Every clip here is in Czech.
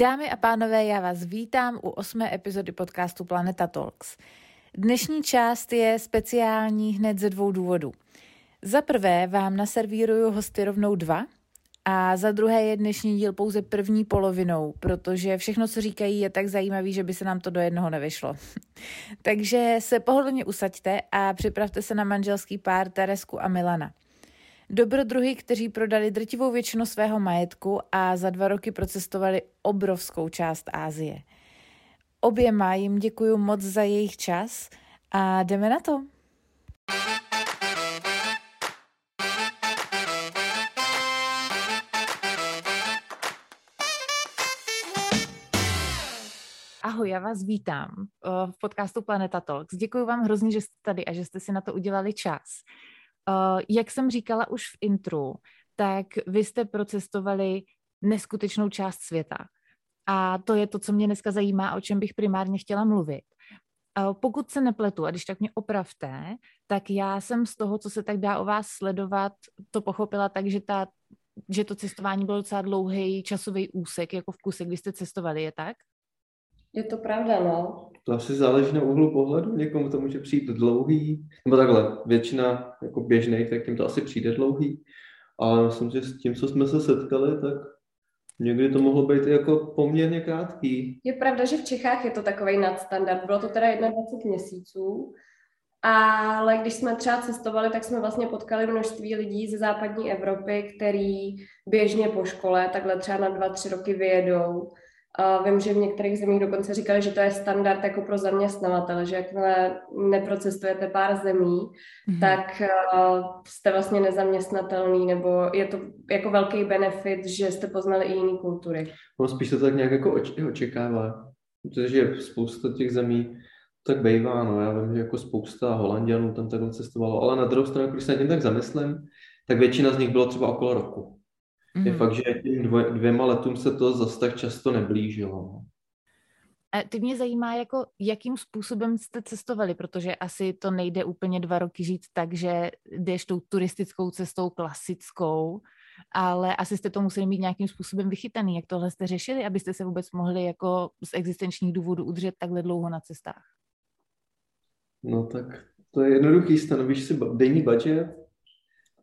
Dámy a pánové, já vás vítám u osmé epizody podcastu Planeta Talks. Dnešní část je speciální hned ze dvou důvodů. Za prvé vám naservíruju hosty rovnou dva a za druhé je dnešní díl pouze první polovinou, protože všechno, co říkají, je tak zajímavý, že by se nám to do jednoho nevyšlo. Takže se pohodlně usaďte a připravte se na manželský pár Teresku a Milana. Dobrodruhy, kteří prodali drtivou většinu svého majetku a za dva roky procestovali obrovskou část Ázie. Oběma jim děkuji moc za jejich čas a jdeme na to. Ahoj, já vás vítám v podcastu Planeta Talks. Děkuji vám hrozně, že jste tady a že jste si na to udělali čas. Uh, jak jsem říkala už v intru, tak vy jste procestovali neskutečnou část světa. A to je to, co mě dneska zajímá, o čem bych primárně chtěla mluvit. Uh, pokud se nepletu, a když tak mě opravte, tak já jsem z toho, co se tak dá o vás sledovat, to pochopila tak, že, ta, že to cestování bylo docela dlouhý časový úsek, jako v kuse, kdy jste cestovali, je tak? Je to pravda, no. To asi záleží na úhlu pohledu. Někomu to může přijít dlouhý, nebo takhle, většina jako běžných, tak jim to asi přijde dlouhý. Ale myslím, že s tím, co jsme se setkali, tak někdy to mohlo být jako poměrně krátký. Je pravda, že v Čechách je to takový nadstandard. Bylo to teda 21 měsíců, ale když jsme třeba cestovali, tak jsme vlastně potkali množství lidí ze západní Evropy, který běžně po škole takhle třeba na dva, tři roky vyjedou a vím, že v některých zemích dokonce říkali, že to je standard jako pro zaměstnavatele, že jakmile neprocestujete pár zemí, mm-hmm. tak uh, jste vlastně nezaměstnatelný, nebo je to jako velký benefit, že jste poznali i jiné kultury. No spíš to tak nějak jako oč- očekává, protože spousta těch zemí tak bývá, no já vím, že jako spousta Holandianů tam takhle cestovalo, ale na druhou stranu, když se nad tím tak zamyslím, tak většina z nich bylo třeba okolo roku. Mm-hmm. Je mhm. fakt, že tím dvě, dvěma letům se to zase tak často neblížilo. A ty mě zajímá, jako, jakým způsobem jste cestovali, protože asi to nejde úplně dva roky říct tak, že jdeš tou turistickou cestou klasickou, ale asi jste to museli mít nějakým způsobem vychytaný. Jak tohle jste řešili, abyste se vůbec mohli jako z existenčních důvodů udržet takhle dlouho na cestách? No tak to je jednoduchý, stanovíš si denní budget,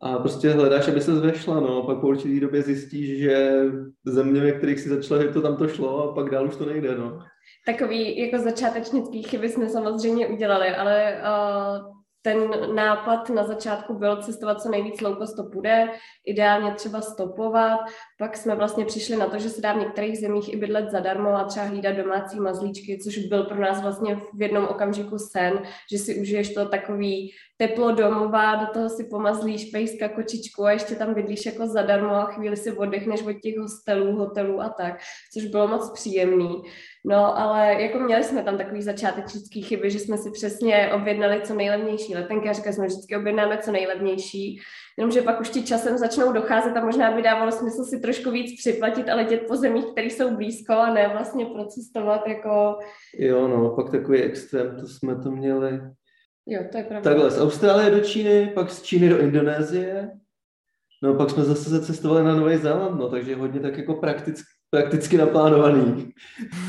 a prostě hledáš, aby se zvešla, no, pak po určitý době zjistíš, že země, ve kterých si začala, že to tam to šlo a pak dál už to nejde, no. Takový jako začátečnický chyby jsme samozřejmě udělali, ale uh, ten nápad na začátku byl cestovat co nejvíc cost to půjde, ideálně třeba stopovat. Pak jsme vlastně přišli na to, že se dá v některých zemích i bydlet zadarmo a třeba hlídat domácí mazlíčky, což byl pro nás vlastně v jednom okamžiku sen, že si užiješ to takový teplo domova, do toho si pomazlíš pejska, kočičku a ještě tam bydlíš jako zadarmo a chvíli si oddechneš od těch hostelů, hotelů a tak, což bylo moc příjemný. No, ale jako měli jsme tam takový začátečnický chyby, že jsme si přesně objednali co nejlevnější letenky. A říkali jsme, že vždycky objednáme co nejlevnější, jenomže pak už ti časem začnou docházet a možná by dávalo smysl si trošku víc připlatit a letět po zemích, které jsou blízko a ne vlastně procestovat jako... Jo, no, pak takový extrém, to jsme to měli. Jo, to je pravda. Takhle, z Austrálie do Číny, pak z Číny do Indonésie, no pak jsme zase zacestovali na Nový Zéland, no, takže hodně tak jako prakticky, prakticky naplánovaný,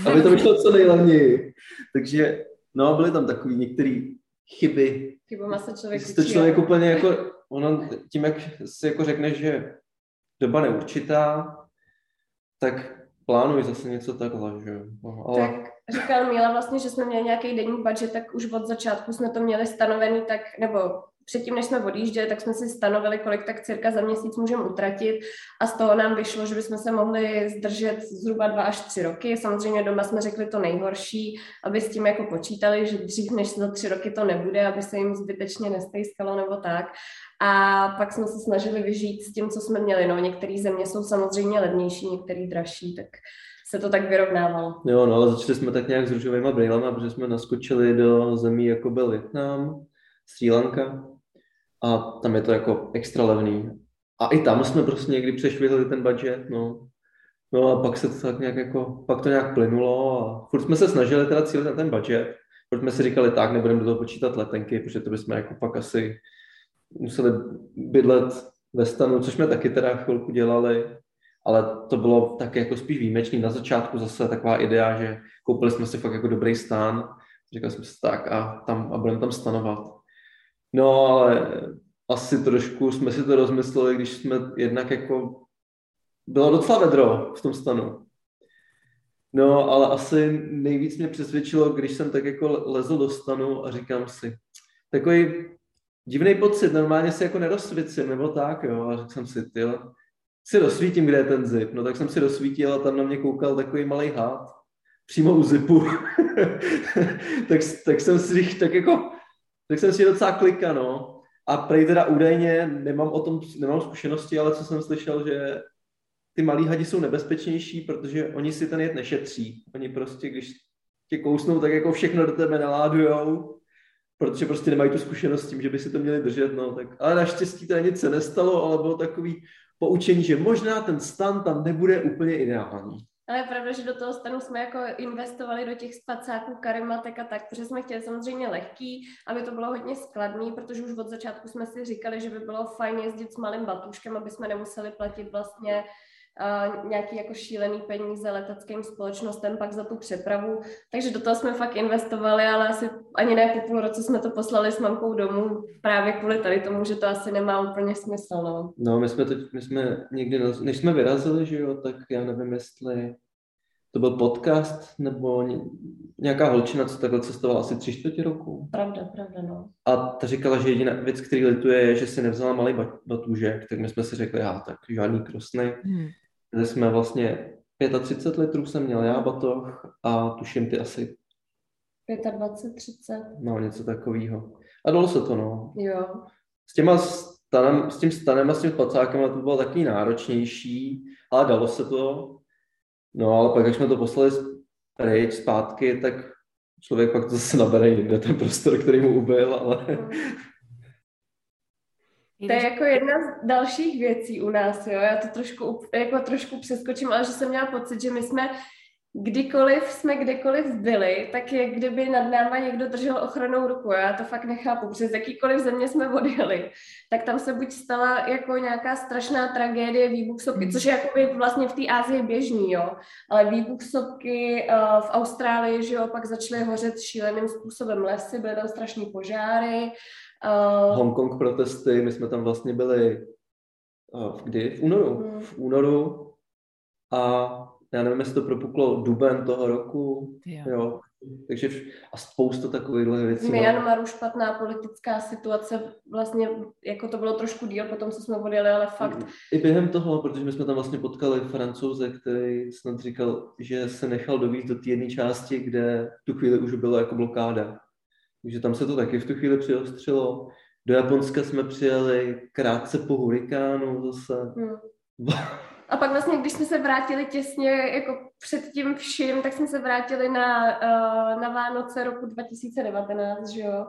aby to vyšlo co nejlevněji. Takže, no, byly tam takové některé chyby. Chybama se člověk to člověk úplně jako, ono, tím, jak si jako řekne, že doba neurčitá, tak plánuj zase něco takhle, že jo. Ale... Tak říkal Míla vlastně, že jsme měli nějaký denní budget, tak už od začátku jsme to měli stanovený tak, nebo předtím, než jsme odjížděli, tak jsme si stanovili, kolik tak cirka za měsíc můžeme utratit a z toho nám vyšlo, že bychom se mohli zdržet zhruba dva až tři roky. Samozřejmě doma jsme řekli to nejhorší, aby s tím jako počítali, že dřív než za tři roky to nebude, aby se jim zbytečně nestejskalo nebo tak. A pak jsme se snažili vyžít s tím, co jsme měli. No, některé země jsou samozřejmě levnější, některé dražší, tak se to tak vyrovnávalo. Jo, no ale začali jsme tak nějak s růžovými brýlema, protože jsme naskočili do zemí jako byl Vietnam, Sri Lanka a tam je to jako extra levný. A i tam jsme prostě někdy přešvihli ten budget, no. No a pak se to tak nějak jako, pak to nějak plynulo a furt jsme se snažili teda cílit na ten budget, protože jsme si říkali, tak nebudeme do toho počítat letenky, protože to bychom jako pak asi museli bydlet ve stanu, což jsme taky teda chvilku dělali, ale to bylo tak jako spíš výjimečný. Na začátku zase taková idea, že koupili jsme si fakt jako dobrý stán, říkal jsem si tak a, tam, a budeme tam stanovat. No ale asi trošku jsme si to rozmysleli, když jsme jednak jako, bylo docela vedro v tom stanu. No, ale asi nejvíc mě přesvědčilo, když jsem tak jako lezl do stanu a říkám si, takový divný pocit, normálně se jako nerozsvicím, nebo tak, jo, a řekl jsem si, ty si rozsvítím, kde je ten zip. No tak jsem si rozsvítil a tam na mě koukal takový malý hád, přímo u zipu. tak, tak jsem si tak jako, tak jsem si docela klika, no. A prej teda údajně, nemám o tom, nemám zkušenosti, ale co jsem slyšel, že ty malí hadi jsou nebezpečnější, protože oni si ten jed nešetří. Oni prostě, když tě kousnou, tak jako všechno do tebe naládujou, protože prostě nemají tu zkušenost s tím, že by si to měli držet, no, tak, ale naštěstí to nic se nestalo, ale bylo takový poučení, že možná ten stan tam nebude úplně ideální. Ale je pravda, že do toho stanu jsme jako investovali do těch spacáků, karimatek a tak, protože jsme chtěli samozřejmě lehký, aby to bylo hodně skladný, protože už od začátku jsme si říkali, že by bylo fajn jezdit s malým batuškem, aby jsme nemuseli platit vlastně uh, nějaký jako šílený peníze leteckým společnostem pak za tu přepravu. Takže do toho jsme fakt investovali, ale asi ani ne po půl roce jsme to poslali s mamkou domů právě kvůli tady tomu, že to asi nemá úplně smysl. No, no my jsme teď, my jsme někdy, než jsme vyrazili, že jo, tak já nevím, jestli to byl podcast nebo nějaká holčina, co takhle cestovala asi tři čtvrtě roku. Pravda, pravda, no. A ta říkala, že jediná věc, který lituje, je, že si nevzala malý batůžek, tak my jsme si řekli, já tak žádný krosny. Hmm kde jsme vlastně 35 litrů jsem měl já batoh a tuším ty asi 25, 30. No, něco takového. A dalo se to, no. Jo. S, těma stanem, s tím stanem a s tím spacákem to bylo takový náročnější, ale dalo se to. No, ale pak, jak jsme to poslali pryč zpátky, tak člověk pak zase nabere jinde ten prostor, který mu ubyl, ale... Mm. To je jako jedna z dalších věcí u nás, jo. Já to trošku, jako trošku přeskočím, ale že jsem měla pocit, že my jsme kdykoliv jsme kdekoliv byli, tak je kdyby nad náma někdo držel ochranou ruku. Já to fakt nechápu. Přes jakýkoliv země jsme odjeli, tak tam se buď stala jako nějaká strašná tragédie výbuch sopky, hmm. což je jako vlastně v té Ázii běžný, jo. Ale výbuch sopky uh, v Austrálii, že jo, pak začaly hořet šíleným způsobem lesy, byly tam strašní požáry, Uh, Hongkong protesty, my jsme tam vlastně byli uh, kdy? V únoru. Hmm. V únoru a já nevím, jestli to propuklo duben toho roku. Jo. jo. Takže a spousta takových věcí. V Myanmaru špatná politická situace, vlastně jako to bylo trošku díl potom, co jsme odjeli, ale fakt. I během toho, protože my jsme tam vlastně potkali francouze, který snad říkal, že se nechal dovíct do té jedné části, kde v tu chvíli už byla jako blokáda. Takže tam se to taky v tu chvíli přiostřilo. Do Japonska jsme přijeli krátce po hurikánu zase. Hmm. A pak vlastně, když jsme se vrátili těsně jako před tím vším, tak jsme se vrátili na, uh, na Vánoce roku 2019, že jo.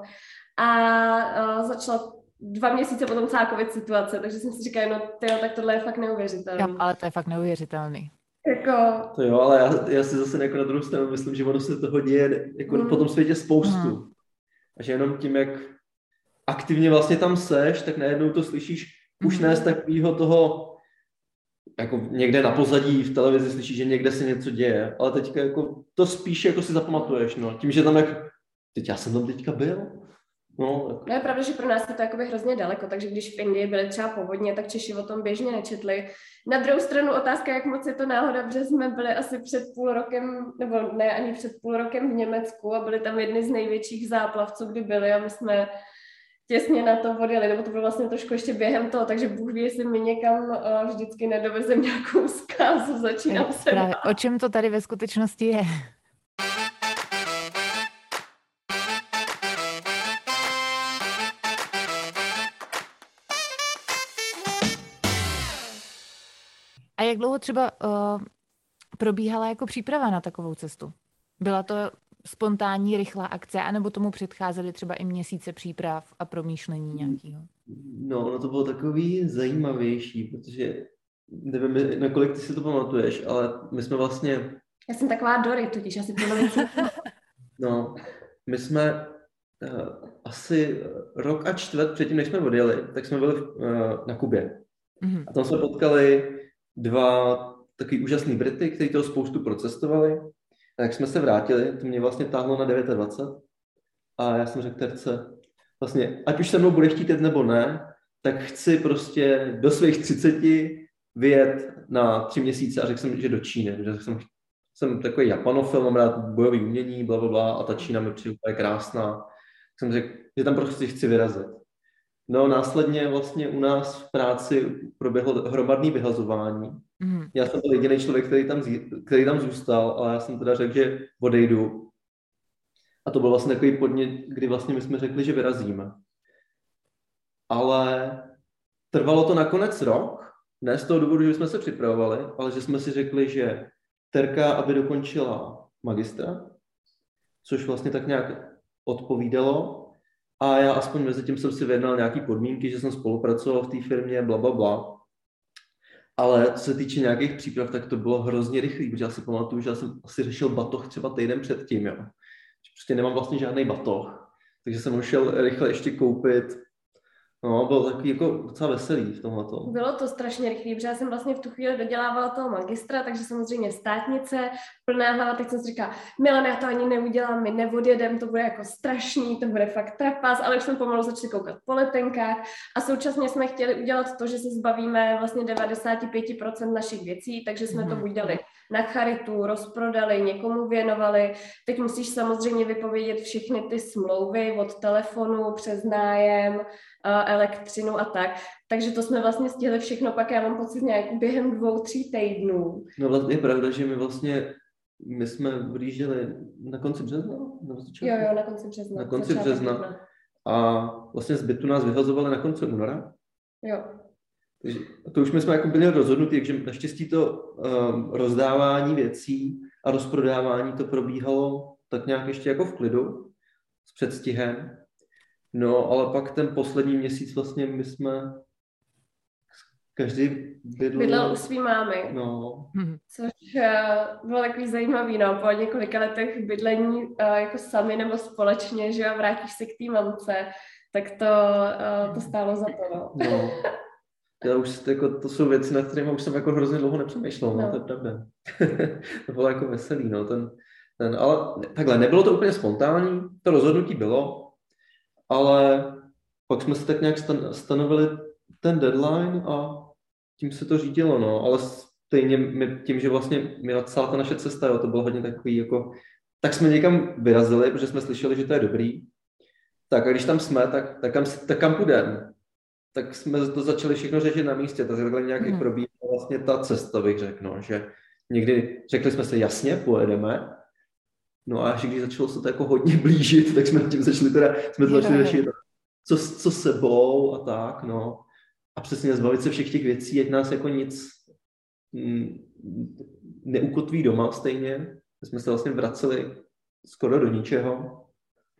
A uh, začala dva měsíce potom celá covid situace, takže jsem si říkala, no tyjo, tak tohle je fakt neuvěřitelné. Jo, ale to je fakt neuvěřitelný. Jako... To jo, ale já, já si zase jako na druhou stranu myslím, že ono se toho děje jako hmm. po tom světě spoustu. Hmm. A že jenom tím, jak aktivně vlastně tam seš, tak najednou to slyšíš už ne z takového toho, jako někde na pozadí v televizi slyšíš, že někde se něco děje, ale teďka jako to spíš jako si zapamatuješ, no. Tím, že tam jak, teď já jsem tam teďka byl, No, no je pravda, že pro nás je to jakoby hrozně daleko, takže když v Indii byly třeba povodně, tak Češi o tom běžně nečetli. Na druhou stranu otázka, jak moc je to náhoda, protože jsme byli asi před půl rokem, nebo ne ani před půl rokem v Německu a byli tam jedny z největších záplav, co kdy byly a my jsme těsně na to odjeli, nebo to bylo vlastně trošku ještě během toho, takže Bůh ví, jestli mi někam uh, vždycky nedovezem nějakou zkázu, začínám se Právě, O čem to tady ve skutečnosti je? Jak dlouho třeba uh, probíhala jako příprava na takovou cestu? Byla to spontánní, rychlá akce, anebo tomu předcházely třeba i měsíce příprav a promýšlení nějakého? No, no to bylo takový zajímavější, protože nevím, nakolik ty si to pamatuješ, ale my jsme vlastně... Já jsem taková Dory, tudíž asi to No, my jsme uh, asi rok a čtvrt předtím, než jsme odjeli, tak jsme byli uh, na Kubě. Mm-hmm. A tam jsme potkali dva takový úžasný Brity, kteří toho spoustu procestovali. A jak jsme se vrátili, to mě vlastně táhlo na 29. A já jsem řekl terce, vlastně, ať už se mnou bude chtít nebo ne, tak chci prostě do svých 30 vyjet na tři měsíce a řekl jsem, že do Číny, že jsem, jsem takový japanofil, mám rád bojový umění, bla, bla, bla, a ta Čína mi přijde krásná. Jsem řekl, že tam prostě chci vyrazit. No následně vlastně u nás v práci proběhlo hromadné vyhazování. Mm. Já jsem byl jediný člověk, který tam, který tam zůstal, ale já jsem teda řekl, že odejdu. A to byl vlastně takový podnět, kdy vlastně my jsme řekli, že vyrazíme. Ale trvalo to nakonec rok, ne z toho důvodu, že jsme se připravovali, ale že jsme si řekli, že Terka, aby dokončila magistra, což vlastně tak nějak odpovídalo, a já aspoň mezi tím jsem si vyjednal nějaký podmínky, že jsem spolupracoval v té firmě, bla, bla, bla. Ale co se týče nějakých příprav, tak to bylo hrozně rychlý, protože já si pamatuju, že já jsem asi řešil batoh třeba týden předtím, jo. Prostě nemám vlastně žádný batoh. Takže jsem šel rychle ještě koupit No, bylo takový jako docela veselý v tomhle. Bylo to strašně rychlý, protože já jsem vlastně v tu chvíli dodělávala toho magistra, takže samozřejmě státnice, plná hlava, tak jsem si říkala, Milan, já to ani neudělám, my neodjedem, to bude jako strašný, to bude fakt trapas, ale už jsme pomalu začali koukat po letenkách a současně jsme chtěli udělat to, že se zbavíme vlastně 95% našich věcí, takže jsme to mhm. buď dali na charitu, rozprodali, někomu věnovali. Teď musíš samozřejmě vypovědět všechny ty smlouvy od telefonu přes nájem, elektřinu a tak. Takže to jsme vlastně stihli všechno, pak já mám pocit nějak během dvou, tří týdnů. No vlastně je pravda, že my vlastně my jsme vyjížděli na konci března? Na jo, jo, na konci března. Na konci března. března. A vlastně z bytu nás vyhazovali na konci února. Jo. Takže to už my jsme jako byli rozhodnutí, takže naštěstí to um, rozdávání věcí a rozprodávání to probíhalo tak nějak ještě jako v klidu, s předstihem. No, ale pak ten poslední měsíc vlastně my jsme každý bydlel... Bydlel u svý mámy. No. Což uh, bylo takový zajímavý, no, po několika letech bydlení uh, jako sami nebo společně, že jo, vrátíš se k té mamce, tak to, uh, to stálo za to, no. no. Já už, jako, to jsou věci, na kterými už jsem jako hrozně dlouho nepřemýšlel, no, no to je pravda. to bylo jako veselý, no, ten, ten, ale takhle, nebylo to úplně spontánní, to rozhodnutí bylo, ale pak jsme si tak nějak stan, stanovili ten deadline a tím se to řídilo, no, ale stejně my, tím, že vlastně měla celá ta naše cesta, jo, to bylo hodně takový jako, tak jsme někam vyrazili, protože jsme slyšeli, že to je dobrý, tak a když tam jsme, tak, tak, kam, tak kam půjdeme? tak jsme to začali všechno řešit na místě, tak takhle nějak hmm. probíhá vlastně ta cesta, bych řekl, no, že někdy řekli jsme se jasně, pojedeme, no a až když začalo se to jako hodně blížit, tak jsme tím začali teda, jsme to začali řešit, co, co sebou a tak, no. A přesně zbavit se všech těch věcí, ať nás jako nic neukotví doma stejně. My jsme se vlastně vraceli skoro do ničeho.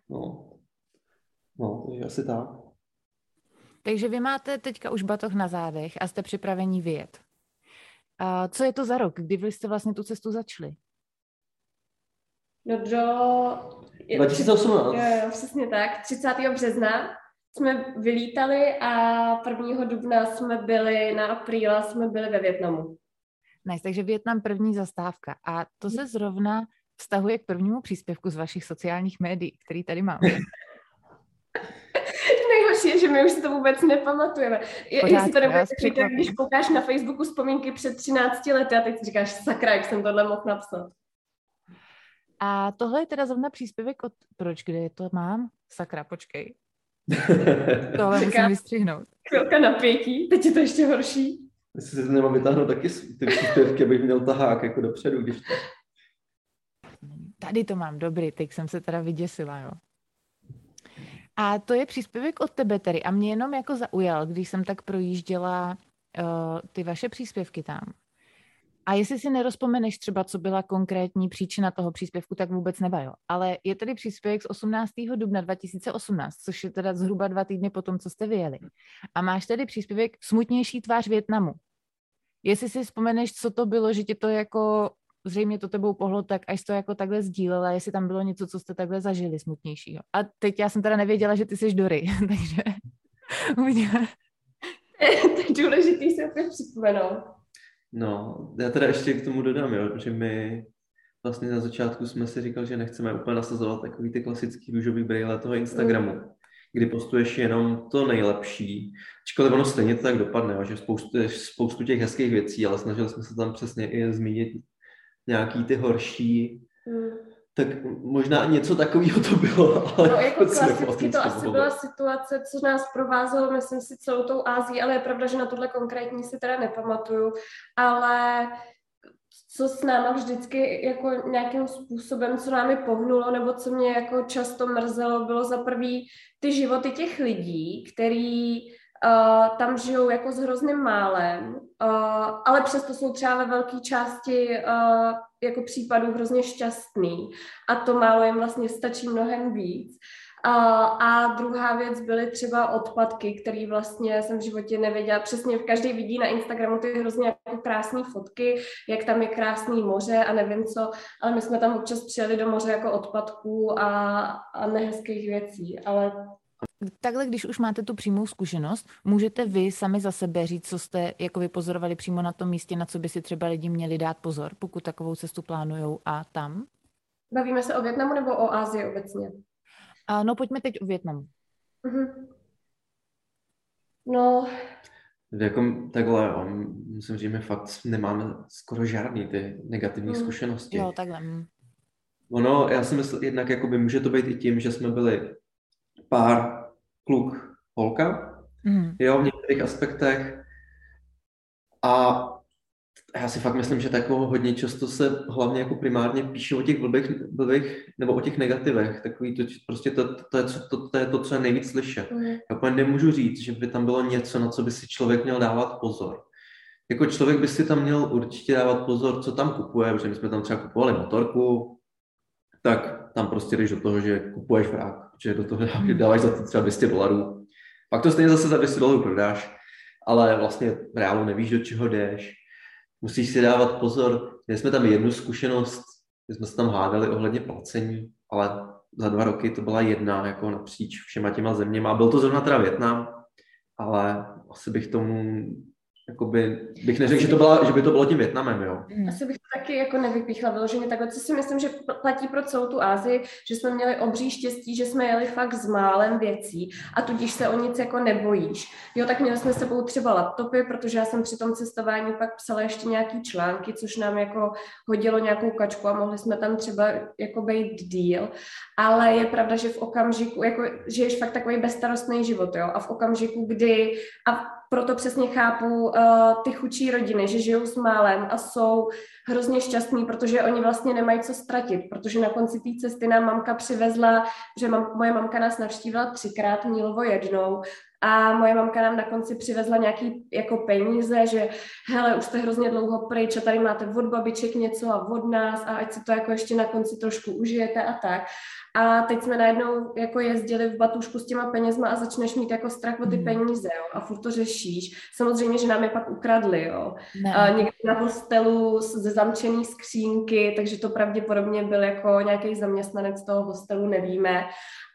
No, no takže asi tak. Takže vy máte teďka už batoh na zádech a jste připraveni vyjet. A co je to za rok, kdy vy jste vlastně tu cestu začali? No do... 2018. Jo, jo, přesně tak. 30. března jsme vylítali a 1. dubna jsme byli, na apríla jsme byli ve Větnamu. Nice, takže Větnam první zastávka. A to se zrovna vztahuje k prvnímu příspěvku z vašich sociálních médií, který tady máme. nejhorší je, že my už si to vůbec nepamatujeme. Pořád, Jestli to nebude když koukáš na Facebooku vzpomínky před 13 lety a teď si říkáš, sakra, jak jsem tohle mohl napsat. A tohle je teda zrovna příspěvek od... Proč, kde to mám? Sakra, počkej. tohle musím vystřihnout. Chvilka napětí, teď je to ještě horší. Jestli si nemám vytáhnout taky ty příspěvky, abych měl tahák jako dopředu, když to... Tady to mám, dobrý, teď jsem se teda vyděsila, jo. A to je příspěvek od tebe tedy. A mě jenom jako zaujal, když jsem tak projížděla uh, ty vaše příspěvky tam. A jestli si nerozpomeneš třeba, co byla konkrétní příčina toho příspěvku, tak vůbec jo. Ale je tady příspěvek z 18. dubna 2018, což je teda zhruba dva týdny po tom, co jste vyjeli. A máš tady příspěvek Smutnější tvář Větnamu. Jestli si vzpomeneš, co to bylo, že ti to jako zřejmě to tebou pohlo tak, až to jako takhle sdílela, jestli tam bylo něco, co jste takhle zažili smutnějšího. A teď já jsem teda nevěděla, že ty jsi Dory, takže uvidíme. to je důležitý se opět připomenout. No, já teda ještě k tomu dodám, jo, že my vlastně na začátku jsme si říkali, že nechceme úplně nasazovat takový ty klasický růžový brýle toho Instagramu, mm. kdy postuješ jenom to nejlepší. Ačkoliv ono stejně to tak dopadne, jo, že spoustu, spoustu těch hezkých věcí, ale snažili jsme se tam přesně i zmínit nějaký ty horší, mm. Tak možná něco takového to bylo. Ale no, jako klasicky to asi byla situace, co nás provázelo, myslím si, celou tou Ázií, ale je pravda, že na tohle konkrétní si teda nepamatuju, ale co s náma vždycky jako nějakým způsobem, co námi pohnulo, nebo co mě jako často mrzelo, bylo za prvý ty životy těch lidí, který uh, tam žijou jako s hrozným málem, uh, ale přesto jsou třeba ve velké části uh, jako případů hrozně šťastný a to málo jim vlastně stačí mnohem víc. A, druhá věc byly třeba odpadky, které vlastně jsem v životě nevěděla. Přesně každý vidí na Instagramu ty hrozně jako krásné fotky, jak tam je krásný moře a nevím co, ale my jsme tam občas přijeli do moře jako odpadků a, a nehezkých věcí, ale Takhle, když už máte tu přímou zkušenost, můžete vy sami za sebe říct, co jste jako vypozorovali přímo na tom místě, na co by si třeba lidi měli dát pozor, pokud takovou cestu plánujou a tam? Bavíme se o Větnamu nebo o Ázii obecně? A no, pojďme teď o Větnamu. Mm-hmm. No. Jako takhle, myslím, že my fakt nemáme skoro žádný ty negativní mm. zkušenosti. Jo, takhle. Mm. Ono, já si myslím, jednak jakoby může to být i tím, že jsme byli pár kluk, holka, mm. jo, v některých aspektech. A já si fakt myslím, že takovou hodně často se hlavně jako primárně píše o těch blbých, blbých nebo o těch negativech. Takový to, prostě to, to, to, je, to, to je to, co je nejvíc slyšet. Mm. Já úplně nemůžu říct, že by tam bylo něco, na co by si člověk měl dávat pozor. Jako člověk by si tam měl určitě dávat pozor, co tam kupuje, protože my jsme tam třeba kupovali motorku, tak tam prostě jdeš do toho, že kupuješ vrák, že do toho dáváš za to třeba 200 dolarů. Pak to stejně zase za 200 dolarů prodáš, ale vlastně v reálu nevíš, do čeho jdeš musíš si dávat pozor. Měli jsme tam jednu zkušenost, kdy jsme se tam hádali ohledně placení, ale za dva roky to byla jedna jako napříč všema těma zeměma. Byl to zrovna teda Větnam, ale asi bych tomu jakoby, bych neřekl, že, to byla, že by to bylo tím Větnamem, jo. Hmm. Asi bych to taky jako nevypíchla vyloženě takhle, co si myslím, že platí pro celou tu Ázii, že jsme měli obří štěstí, že jsme jeli fakt s málem věcí a tudíž se o nic jako nebojíš. Jo, tak měli jsme s sebou třeba laptopy, protože já jsem při tom cestování pak psala ještě nějaký články, což nám jako hodilo nějakou kačku a mohli jsme tam třeba jako být díl, ale je pravda, že v okamžiku, jako žiješ fakt takový bezstarostný život, jo, a v okamžiku, kdy, a proto přesně chápu uh, ty chudší rodiny, že žijou s málem a jsou hrozně šťastní, protože oni vlastně nemají co ztratit, protože na konci té cesty nám mamka přivezla, že mam, moje mamka nás navštívila třikrát, Mílovo jednou, a moje mamka nám na konci přivezla nějaký jako peníze, že hele, už jste hrozně dlouho pryč a tady máte od babiček něco a od nás a ať si to jako ještě na konci trošku užijete a tak. A teď jsme najednou jako jezdili v batušku s těma penězma a začneš mít jako strach o ty hmm. peníze, jo, a furt to řešíš. Samozřejmě, že nám je pak ukradli, jo. Ne. A někdy na hostelu ze zamčený skřínky, takže to pravděpodobně byl jako nějaký zaměstnanec toho hostelu, nevíme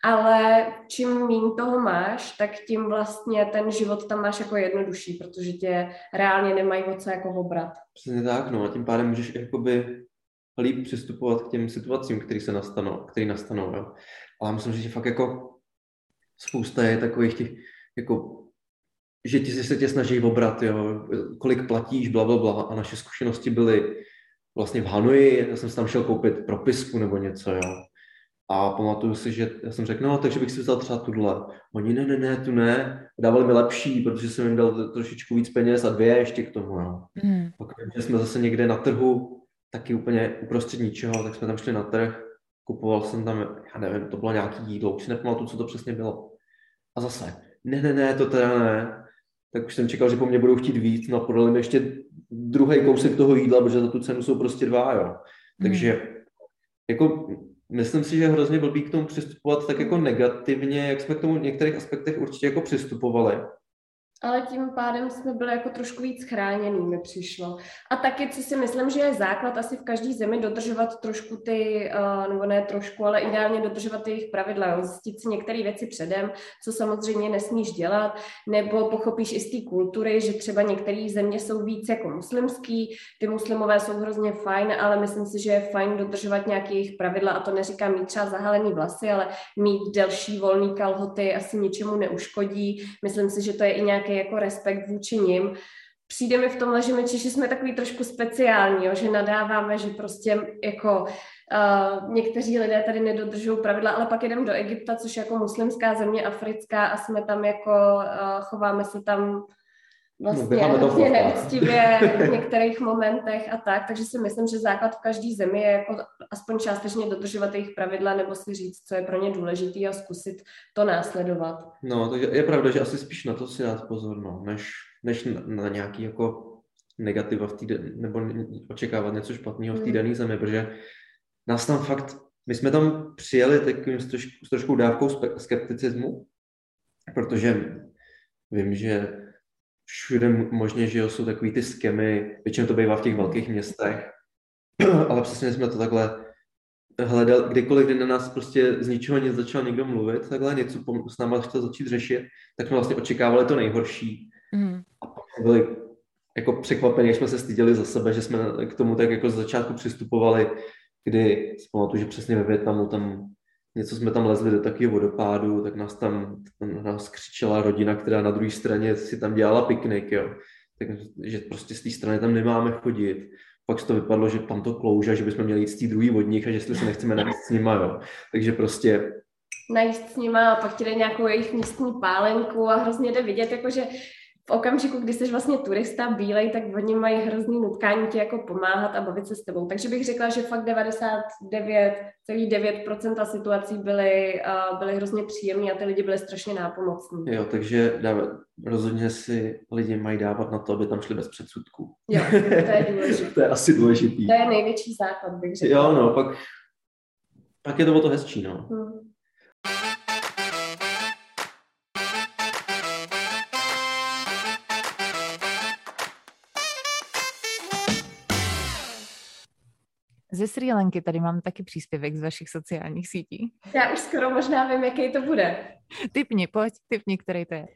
ale čím méně toho máš, tak tím vlastně ten život tam máš jako jednodušší, protože tě reálně nemají o co jako obrat. Přesně tak, no a tím pádem můžeš jakoby líp přistupovat k těm situacím, které se nastanou, které nastanou, jo. Ale myslím, že fakt jako spousta je takových těch, jako, že ti se tě snaží obrat, jo, kolik platíš, bla, bla, bla. A naše zkušenosti byly vlastně v Hanoji, já jsem si tam šel koupit propisku nebo něco, jo. A pamatuju si, že já jsem řekl, no, takže bych si vzal třeba tuhle. Oni, ne, ne, ne, tu ne. Dávali mi lepší, protože jsem jim dal trošičku víc peněz a dvě ještě k tomu. Jo. Mm. Pak, že jsme zase někde na trhu, taky úplně uprostřed ničeho, tak jsme tam šli na trh, kupoval jsem tam, já nevím, to bylo nějaký jídlo, už si nepamatuju, co to přesně bylo. A zase, ne, ne, ne, to teda ne. Tak už jsem čekal, že po mně budou chtít víc, no podali mi ještě druhý kousek toho jídla, protože za tu cenu jsou prostě dva, jo. Takže jako myslím si, že je hrozně blbý k tomu přistupovat tak jako negativně, jak jsme k tomu v některých aspektech určitě jako přistupovali. Ale tím pádem jsme byli jako trošku víc chráněný, mi přišlo. A taky, co si myslím, že je základ asi v každé zemi dodržovat trošku ty, uh, nebo ne trošku, ale ideálně dodržovat jejich pravidla, zjistit si některé věci předem, co samozřejmě nesmíš dělat, nebo pochopíš i z té kultury, že třeba některé země jsou víc jako muslimský, ty muslimové jsou hrozně fajn, ale myslím si, že je fajn dodržovat nějaké jejich pravidla a to neříkám mít třeba zahalený vlasy, ale mít delší volný kalhoty asi ničemu neuškodí. Myslím si, že to je i nějaký jako respekt vůči nim. Přijde mi v tomhle, že my Češi jsme takový trošku speciální, jo, že nadáváme, že prostě jako uh, někteří lidé tady nedodržují pravidla, ale pak jdeme do Egypta, což je jako muslimská země, africká a jsme tam jako, uh, chováme se tam vlastně no, hrozně neúctivě v některých momentech a tak, takže si myslím, že základ v každé zemi je jako aspoň částečně dodržovat jejich pravidla nebo si říct, co je pro ně důležité a zkusit to následovat. No, to je pravda, že asi spíš na to si dát pozor, no, než, než na, na nějaký jako negativa v týden, nebo očekávat něco špatného v té hmm. dané zemi, protože nás tam fakt, my jsme tam přijeli takovým s trošku dávkou skepticismu, protože vím, že všude možně, že jsou takový ty skemy, většinou to bývá v těch velkých městech, ale přesně jsme to takhle hledal, kdykoliv, kdy na nás prostě z ničeho nic začal někdo mluvit, takhle něco s náma chtěl začít řešit, tak jsme vlastně očekávali to nejhorší. Mm. A pak byli jako překvapení, jsme se styděli za sebe, že jsme k tomu tak jako z začátku přistupovali, kdy si pamatuju, že přesně ve Větnamu tam něco jsme tam lezli do takového vodopádu, tak nás tam, tam nás křičela rodina, která na druhé straně si tam dělala piknik, jo. Takže prostě z té strany tam nemáme chodit. Pak to vypadlo, že tam to klouže, že bychom měli jít z té druhé vodních a že jestli se nechceme najít s nima, jo. Takže prostě najíst s nima a pak ti nějakou jejich místní pálenku a hrozně jde vidět, jakože v okamžiku, kdy jsi vlastně turista bílej, tak oni mají hrozný nutkání ti jako pomáhat a bavit se s tebou. Takže bych řekla, že fakt 99,9% situací byly, uh, byly hrozně příjemné a ty lidi byly strašně nápomocní. Jo, takže dávat, rozhodně si lidi mají dávat na to, aby tam šli bez předsudků. Jo, to je důležité. to je asi důležitý. To je největší základ, bych řekla. Jo, no, pak, pak je to o to hezčí, no. Hmm. Ze Sri Lanky tady mám taky příspěvek z vašich sociálních sítí. Já už skoro možná vím, jaký to bude. Typni, pojď, typni, který to je.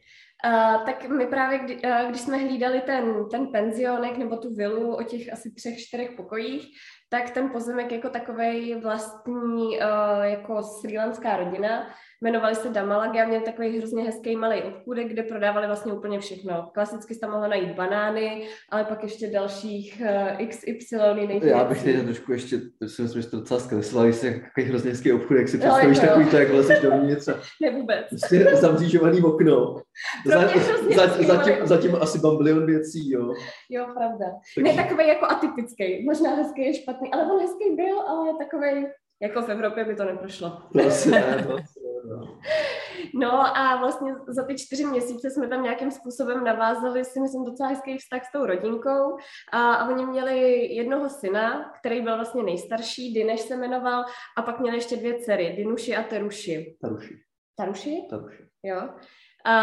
Uh, tak my právě, kdy, uh, když jsme hlídali ten, ten penzionek nebo tu vilu o těch asi třech, čtyřech pokojích, tak ten pozemek jako takový vlastní uh, jako srílanská rodina jmenovali se Damalagy a měli takový hrozně hezký malý obchůdek, kde prodávali vlastně úplně všechno. Klasicky jste mohla najít banány, ale pak ještě dalších uh, eh, XY největší. Já bych teď trošku ještě, si myslím, že to docela zkreslila, když se takový hrozně hezký obchůdek si představíš no, takový to, jak vlezeš dovnitř. Ne vůbec. Prostě zamřížovaný okno. Za, za, zatím, zatím asi bambilion věcí, jo. Jo, pravda. Tak... Ne takový jako atypický. Možná hezký je špatný, ale on hezký byl, ale takový jako v Evropě by to neprošlo. To No a vlastně za ty čtyři měsíce jsme tam nějakým způsobem navázali si myslím docela hezký vztah s tou rodinkou a, a oni měli jednoho syna, který byl vlastně nejstarší, Dineš se jmenoval a pak měli ještě dvě dcery, Dinuši a Teruši. Taruši. Taruši? Taruši. Jo. Uh,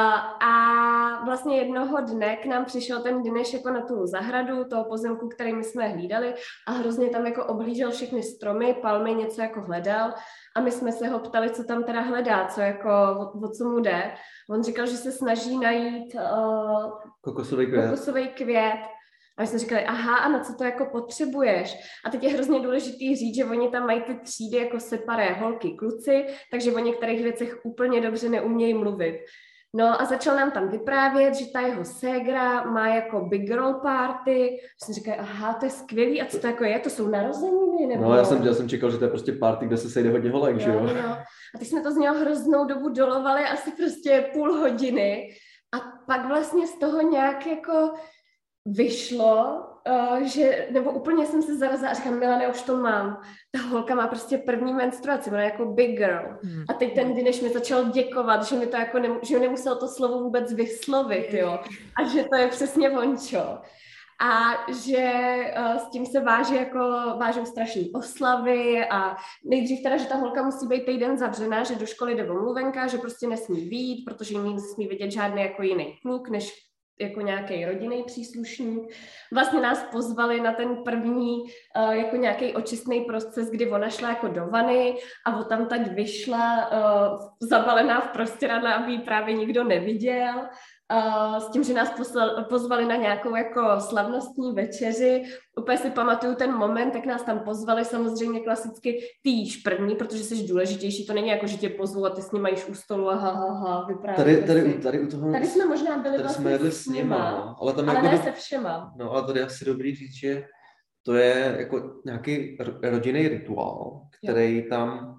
a vlastně jednoho dne k nám přišel ten Dineš jako na tu zahradu toho pozemku, který my jsme hlídali a hrozně tam jako oblížel všechny stromy, palmy, něco jako hledal a my jsme se ho ptali, co tam teda hledá, co jako, o, o co mu jde. On říkal, že se snaží najít uh, kokosový květ. kokosový květ. A my jsme říkali, aha, a na co to jako potřebuješ? A teď je hrozně důležitý říct, že oni tam mají ty třídy jako separé holky, kluci, takže o některých věcech úplně dobře neumějí mluvit. No a začal nám tam vyprávět, že ta jeho ségra má jako big roll party. Jsem říkal, aha, to je skvělý. A co to jako je? To jsou narozeniny? Nebo... No já jsem, já jsem čekal, že to je prostě party, kde se sejde hodně holek, že jo? No. A teď jsme to z něho hroznou dobu dolovali, asi prostě půl hodiny. A pak vlastně z toho nějak jako vyšlo, uh, že, nebo úplně jsem se zarazila a říkám, Milane, už to mám. Ta holka má prostě první menstruaci, ona je jako big girl. Hmm. A teď ten než mi začal děkovat, že mi to jako, nem, že nemusel to slovo vůbec vyslovit, jo. A že to je přesně vončo. A že uh, s tím se váží jako, vážou strašné oslavy a nejdřív teda, že ta holka musí být týden zavřená, že do školy jde omluvenka, že prostě nesmí výjít, protože jí nesmí vidět žádný jako jiný kluk, než jako nějaký rodinný příslušník. Vlastně nás pozvali na ten první uh, jako nějaký očistný proces, kdy ona šla jako do vany a o tam teď vyšla uh, zabalená v prostěradle, aby ji právě nikdo neviděl Uh, s tím, že nás poslal, pozvali na nějakou jako slavnostní večeři. Úplně si pamatuju ten moment, tak nás tam pozvali samozřejmě klasicky ty první, protože jsi důležitější. To není jako, že tě pozvu a ty s nimi u stolu a ha, ha, ha tady, tady, tady, tady, u toho, tady jsme možná byli tady vlastně jsme jedli s nima, no, ale, tam ale jako ne do... se všema. No ale tady asi dobrý říct, že to je jako nějaký rodinný rituál, který jo. tam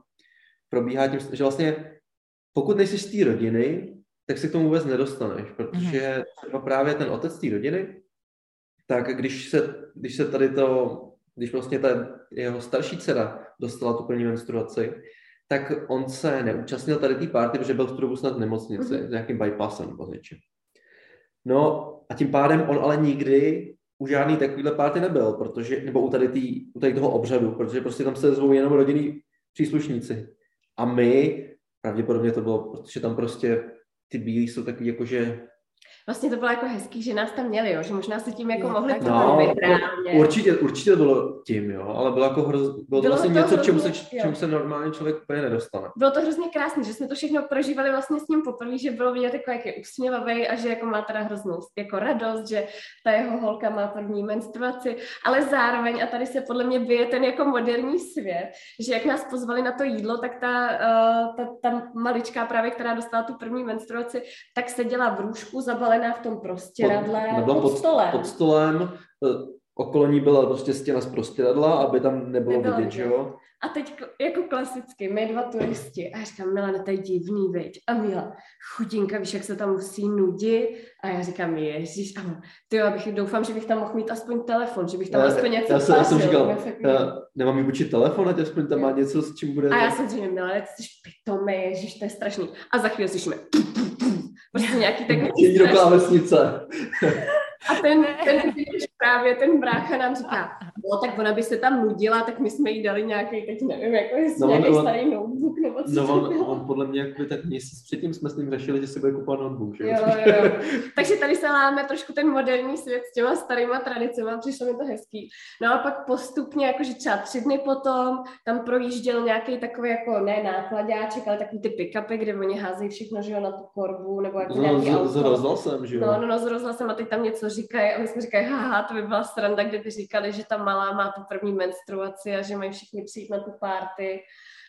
probíhá tím, že vlastně pokud nejsi z té rodiny, tak se k tomu vůbec nedostaneš, protože mm-hmm. třeba právě ten otec té rodiny, tak když se, když se tady to, když vlastně ta jeho starší dcera dostala tu první menstruaci, tak on se neúčastnil tady té party, protože byl v tu dobu snad v nemocnici mm-hmm. s nějakým bypassem nebo něčím. No a tím pádem on ale nikdy u žádný takovýhle party nebyl, protože, nebo u tady, tý, u tady toho obřadu, protože prostě tam se zvou jenom rodinní příslušníci. A my, pravděpodobně to bylo, protože tam prostě ty bílí jsou takový jakože Vlastně to bylo jako hezký, že nás tam měli, jo? že možná se tím jako no, mohli no, určitě, určitě to bylo tím, jo, ale bylo jako hroz, bylo, bylo to vlastně to něco, hrozně, čemu, se, čemu se normálně člověk úplně nedostane. Bylo to hrozně krásné, že jsme to všechno prožívali vlastně s ním poprvé, že bylo vidět, jako, jak je usměvavý a že jako má teda hroznou jako radost, že ta jeho holka má první menstruaci, ale zároveň, a tady se podle mě bije ten jako moderní svět, že jak nás pozvali na to jídlo, tak ta, uh, ta, ta maličká právě, která dostala tu první menstruaci, tak seděla v růžku zabalená v tom prostěradle pod, pod, pod stolem. Pod stolem, eh, okolo ní byla prostě stěna z prostěradla, aby tam nebylo Nebyla vidět, že jo? A teď jako klasicky, my dva turisti, a já říkám, Milane, to je divný, viď? A Mila, chudinka, víš, jak se tam musí nudit? A já říkám, ježíš, ano, ty jo, abych, doufám, že bych tam mohl mít aspoň telefon, že bych tam já, aspoň něco já, jsem, já jsem říkal, já nemám jí učit telefon, ať aspoň tam má něco, s čím bude... A já jsem říkal, Milane, ty jsi pitomý, ježíš, to je strašný. A za chvíli slyšíme, prostě nějaký takový... Jdi do klávesnice. A ten, ten právě ten brácha nám říká, no tak ona by se tam nudila, tak my jsme jí dali nějaký, teď nevím, jako jestli no, nějaký on, starý notebook nebo co No on, on, podle mě jakoby tak měsíc předtím jsme s ním řešili, že si bude kupovat notebook, že jo? Jo. Takže tady se láme trošku ten moderní svět s těma starýma tradicemi, přišlo mi to hezký. No a pak postupně, jakože třeba tři dny potom, tam projížděl nějaký takový jako ne nákladáček, ale takový ty pick-upy, kde oni házejí všechno, že jo, na tu korbu, nebo jako no, nějaký z, auto. S rozhlasem, že jo? No, no, no, s rozhlasem a teď tam něco říkají a my jsme říkali, haha, to by byla sranda, kdyby říkali, že ta malá má tu první menstruaci a že mají všichni přijít na tu párty.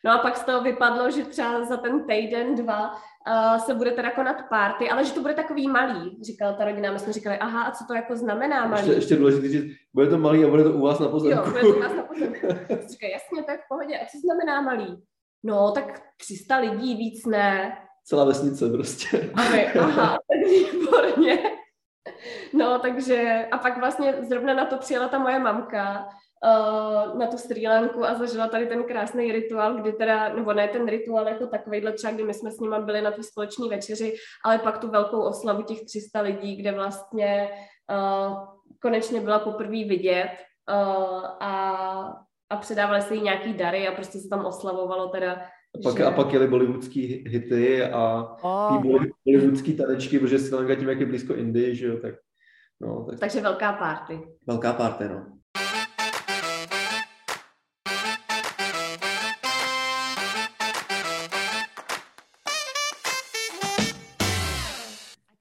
No a pak z toho vypadlo, že třeba za ten týden, dva uh, se bude teda konat párty, ale že to bude takový malý, říkala ta rodina. My jsme říkali, aha, a co to jako znamená malý? Ještě, ještě důležité říct, bude to malý a bude to u vás na pozemku. Jo, bude to u vás na pozemku. Říkají, jasně, tak v pohodě. A co znamená malý? No, tak 300 lidí, víc ne. Celá vesnice prostě. A my, aha, tak výborně. No, takže a pak vlastně zrovna na to přijela ta moje mamka, uh, na tu Sri Lanku a zažila tady ten krásný rituál, kdy teda, nebo ne ten rituál jako takovýhle třeba, kdy my jsme s nima byli na té společné večeři, ale pak tu velkou oslavu těch 300 lidí, kde vlastně uh, konečně byla poprvé vidět uh, a, a předávali se jí nějaký dary a prostě se tam oslavovalo teda a pak, že... a pak jeli bollywoodský hity a oh. bollywoodský tanečky, protože Sri Lanka tím, jak je blízko Indii, že jo, tak No, tak... Takže velká party. Velká party, no.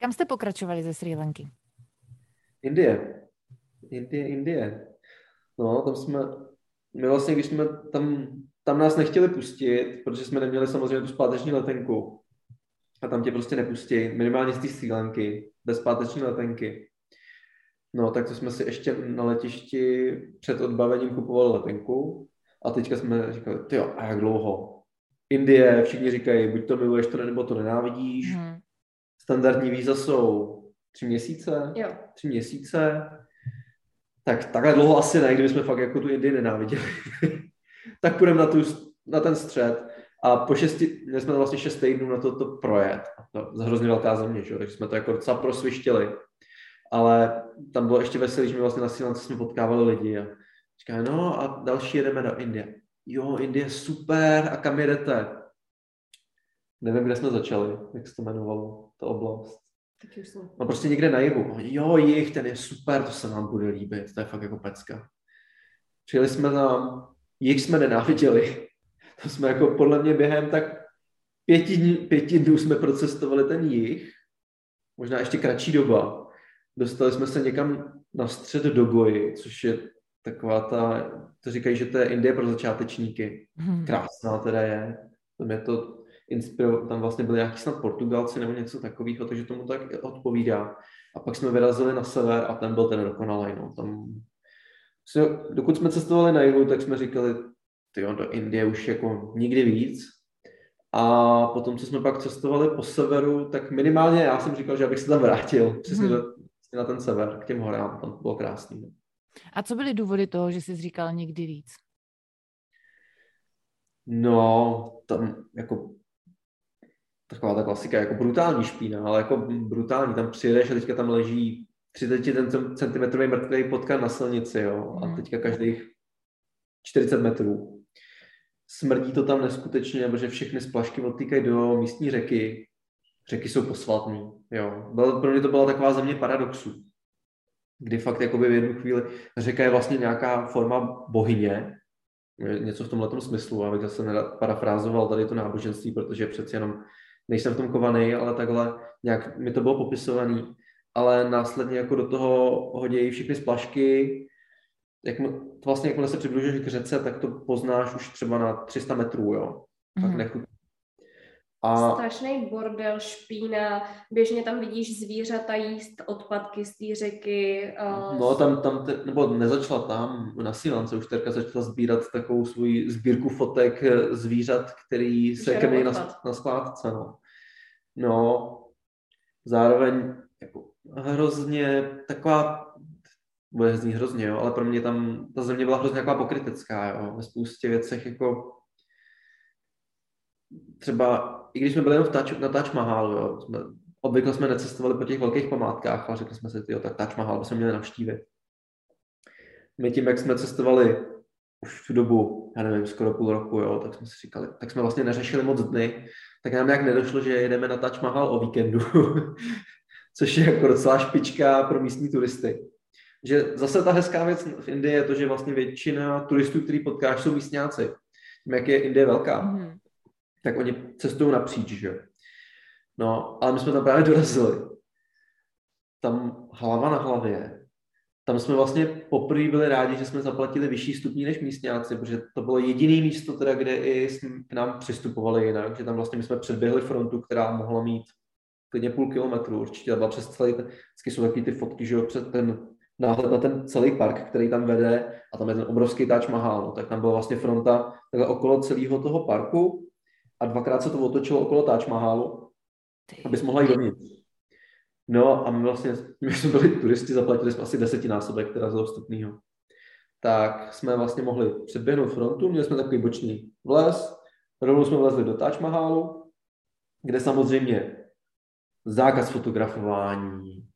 Kam jste pokračovali ze Sri Lanky? Indie. Indie, Indie. No, tam jsme, my vlastně, když jsme tam, tam nás nechtěli pustit, protože jsme neměli samozřejmě tu zpáteční letenku. A tam tě prostě nepustí, minimálně z té Sri Lanky, bez zpáteční letenky. No, tak to jsme si ještě na letišti před odbavením kupovali letenku a teďka jsme říkali, ty a jak dlouho? Indie, všichni říkají, buď to miluješ to, nebo to nenávidíš. Hmm. Standardní víza jsou tři měsíce. Jo. Tři měsíce. Tak takhle dlouho asi ne, kdybychom fakt jako tu Indii nenáviděli. tak půjdeme na, tu, na ten střed a po šesti, měli jsme vlastně šest týdnů na to, to projet. To je hrozně velká země, že? takže jsme to jako docela prosvištěli ale tam bylo ještě veselý, že my vlastně na Silance jsme potkávali lidi a říkají, no a další jedeme do Indie. Jo, Indie super, a kam jedete? Nevím, kde jsme začali, jak se to jmenovalo, ta oblast. No prostě někde na jihu. Jo, jich, ten je super, to se nám bude líbit, to je fakt jako pecka. Přijeli jsme tam, jich jsme nenáviděli. To jsme jako podle mě během tak pěti, dní, pěti dnů jsme procestovali ten jich, možná ještě kratší doba. Dostali jsme se někam na střed do Goji, což je taková ta, to říkají, že to je Indie pro začátečníky. Hmm. Krásná teda je. Tam je to inspiro, tam vlastně byli nějaký snad Portugalci nebo něco takového, takže tomu tak odpovídá. A pak jsme vyrazili na sever a ten byl ten dokonalý. No. Tam, dokud jsme cestovali na jihu, tak jsme říkali, tyjo, do Indie už jako nikdy víc. A potom, co jsme pak cestovali po severu, tak minimálně já jsem říkal, že abych se tam vrátil přesně hmm. Na ten sever, k těm horám, tam bylo krásný. A co byly důvody toho, že jsi říkal někdy víc? No, tam jako taková ta klasika, jako brutální špína, ale jako brutální, tam přijedeš a teďka tam leží 30 cm mrtvý potkan na silnici, jo, a hmm. teďka každých 40 metrů. Smrdí to tam neskutečně, protože všechny splašky odtýkají do místní řeky. Řeky jsou posvatný, jo. Pro mě to byla taková země paradoxů, kdy fakt jakoby v jednu chvíli řeka je vlastně nějaká forma bohyně, něco v tomhle smyslu, abych zase parafrázoval tady to náboženství, protože přeci jenom nejsem v tom kovaný, ale takhle nějak mi to bylo popisovaný, ale následně jako do toho hodějí všechny splašky, jak, vlastně jakmile se přibližuješ k řece, tak to poznáš už třeba na 300 metrů, jo. Tak mm. nechutí. A... Strašný bordel, špína, běžně tam vidíš zvířata jíst odpadky z té řeky. Uh... No tam, tam te, nebo nezačala tam, na Silance už Terka začala sbírat takovou svůj sbírku fotek eh, zvířat, který se krmí na, na skládce, no. No, zároveň jako hrozně taková, bude znít hrozně, jo, ale pro mě tam ta země byla hrozně taková pokrytecká, jo, ve spoustě věcech jako třeba, i když jsme byli jenom v Taj, na Taj Mahal, jo, jsme, obvykle jsme necestovali po těch velkých památkách, ale řekli jsme si, jo, tak Taj Mahal bychom měli navštívit. My tím, jak jsme cestovali už tu dobu, já nevím, skoro půl roku, jo, tak jsme si říkali, tak jsme vlastně neřešili moc dny, tak nám nějak nedošlo, že jedeme na Taj Mahal o víkendu, což je jako docela špička pro místní turisty. Že zase ta hezká věc v Indii je to, že vlastně většina turistů, který potkáš, jsou místňáci. Tím, jak je Indie velká. Mm tak oni cestují napříč, že No, ale my jsme tam právě dorazili. Tam hlava na hlavě. Tam jsme vlastně poprvé byli rádi, že jsme zaplatili vyšší stupní než místňáci, protože to bylo jediné místo, teda, kde i k nám přistupovali jinak, že tam vlastně my jsme předběhli frontu, která mohla mít klidně půl kilometru, určitě byla přes celý, vždycky jsou takový ty fotky, že jo, před ten náhled na ten celý park, který tam vede a tam je ten obrovský Taj Mahal, no, tak tam byla vlastně fronta takhle okolo celého toho parku a dvakrát se to otočilo okolo Taj Mahalu, abys mohla jít dovnitř. No a my vlastně, my jsme byli turisti, zaplatili jsme asi desetinásobek teda za vstupného. Tak jsme vlastně mohli předběhnout frontu, měli jsme takový boční vles, rovnou jsme vlezli do Taj Mahalu, kde samozřejmě zákaz fotografování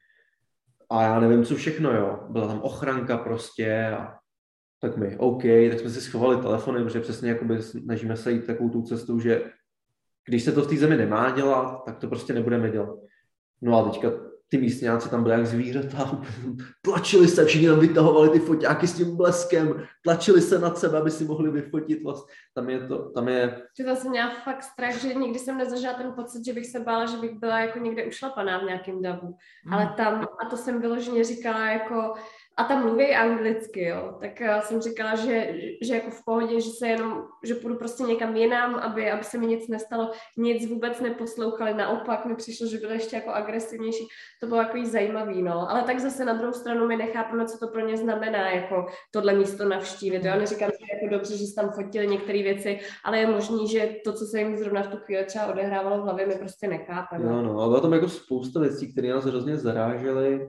a já nevím, co všechno, jo. Byla tam ochranka prostě a tak my, OK, tak jsme si schovali telefony, protože přesně jakoby snažíme se jít takovou tu cestou, že když se to v té zemi nemá dělat, tak to prostě nebudeme dělat. No a teďka ty místňáci tam byli jak zvířata, tlačili se, všichni tam vytahovali ty foťáky s tím bleskem, tlačili se nad sebe, aby si mohli vyfotit vlastně. Tam je to, tam je... Že jsem měla fakt strach, že nikdy jsem nezažila ten pocit, že bych se bála, že bych byla jako někde ušlapaná v nějakém davu. Hmm. Ale tam, a to jsem vyloženě říkala jako, a tam mluví anglicky, jo, tak uh, jsem říkala, že, že jako v pohodě, že se jenom, že půjdu prostě někam jinam, aby, aby se mi nic nestalo, nic vůbec neposlouchali, naopak mi přišlo, že byly ještě jako agresivnější, to bylo jako zajímavý, no, ale tak zase na druhou stranu my nechápeme, co to pro ně znamená, jako tohle místo navštívit, jo, neříkám, že jako dobře, že tam fotili některé věci, ale je možný, že to, co se jim zrovna v tu chvíli třeba odehrávalo v hlavě, my prostě nechápeme. No, no, ale bylo tam jako spousta věcí, které nás hrozně zarážely,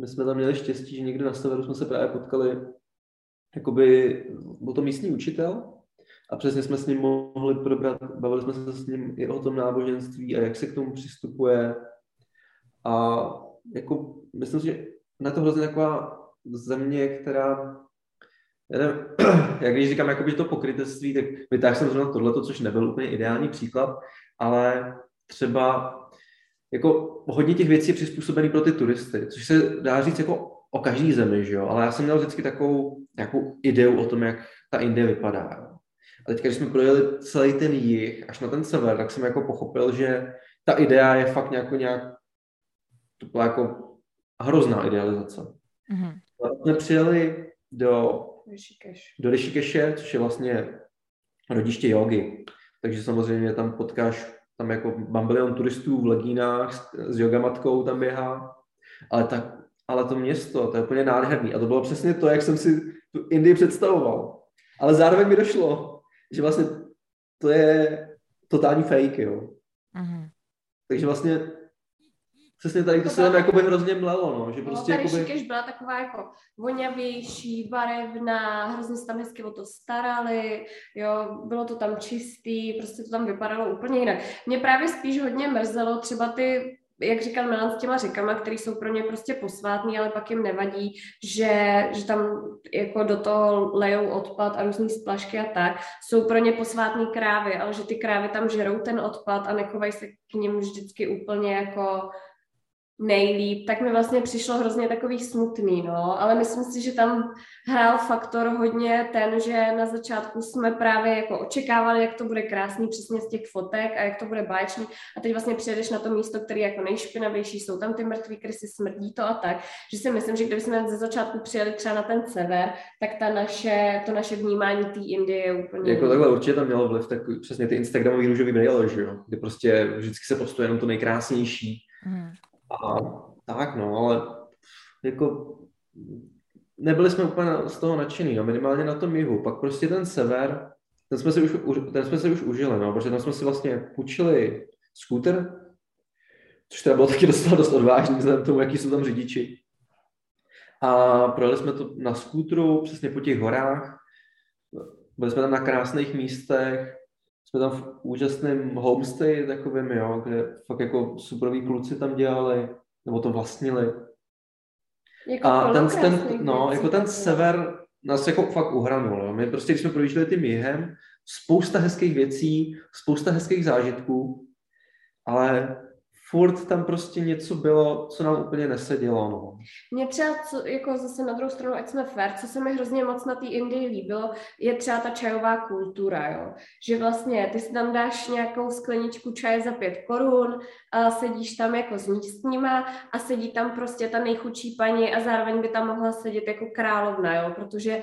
my jsme tam měli štěstí, že někde na severu jsme se právě potkali, jakoby byl to místní učitel a přesně jsme s ním mohli probrat, bavili jsme se s ním i o tom náboženství a jak se k tomu přistupuje. A jako myslím si, že na to hrozně taková země, která já nevím, jak když říkám jakoby to pokrytectví, tak vytáhl jsem zrovna tohleto, což nebyl úplně ideální příklad, ale třeba jako hodně těch věcí je přizpůsobený pro ty turisty, což se dá říct jako o každý zemi, že jo? ale já jsem měl vždycky takovou nějakou ideu o tom, jak ta Indie vypadá. Jo? A teď, když jsme projeli celý ten jih až na ten sever, tak jsem jako pochopil, že ta idea je fakt nějak, nějak to byla jako hrozná idealizace. Mm-hmm. jsme přijeli do, do Rishikeše, což je vlastně rodiště jogy. Takže samozřejmě tam potkáš tam jako bambilion turistů v legínách s yogamatkou tam běhá. Ale, tak, ale to město, to je úplně nádherný. A to bylo přesně to, jak jsem si tu Indii představoval. Ale zároveň mi došlo, že vlastně to je totální fake, jo. Mm-hmm. Takže vlastně Přesně tady to se tam jako by hrozně mlelo, no, že no, prostě no, tady jakoby... byla taková jako voňavější, barevná, hrozně se tam hezky o to starali, jo, bylo to tam čistý, prostě to tam vypadalo úplně jinak. Mě právě spíš hodně mrzelo třeba ty jak říkal Milan s těma řekama, které jsou pro ně prostě posvátný, ale pak jim nevadí, že, že tam jako do toho lejou odpad a různý splašky a tak, jsou pro ně posvátný krávy, ale že ty krávy tam žerou ten odpad a nechovají se k ním vždycky úplně jako nejlíp, tak mi vlastně přišlo hrozně takový smutný, no, ale myslím si, že tam hrál faktor hodně ten, že na začátku jsme právě jako očekávali, jak to bude krásný přesně z těch fotek a jak to bude báječný. A teď vlastně přijedeš na to místo, které je jako nejšpinavější, jsou tam ty mrtvé krysy, smrdí to a tak, že si myslím, že kdyby jsme ze začátku přijeli třeba na ten sever, tak ta naše, to naše vnímání té Indie je úplně... Jako takhle určitě tam mělo vliv, tak přesně ty Instagramový růžový brýle, že jo, kdy prostě vždycky se postuje jenom to nejkrásnější. Hmm a tak, no, ale jako nebyli jsme úplně z toho nadšený, no, minimálně na tom jihu. Pak prostě ten sever, ten jsme si už, ten jsme si už užili, no, protože tam jsme si vlastně půjčili skúter, což teda bylo taky dost, dost odvážný vzhledem tomu, jaký jsou tam řidiči. A projeli jsme to na skútru, přesně po těch horách. Byli jsme tam na krásných místech, jsme tam v úžasném homestay takovým, jo, kde fakt jako superoví kluci tam dělali, nebo to vlastnili. Jako a ten, ten, no, jako ten sever nás jako fakt uhranul. Jo. My prostě, když jsme projížděli tím jihem, spousta hezkých věcí, spousta hezkých zážitků, ale furt tam prostě něco bylo, co nám úplně nesedělo. No. Mně třeba, co, jako zase na druhou stranu, ať jsme fair, co se mi hrozně moc na té Indii líbilo, je třeba ta čajová kultura, jo. Že vlastně ty si tam dáš nějakou skleničku čaje za pět korun, a sedíš tam jako s místníma a sedí tam prostě ta nejchudší paní a zároveň by tam mohla sedět jako královna, jo, protože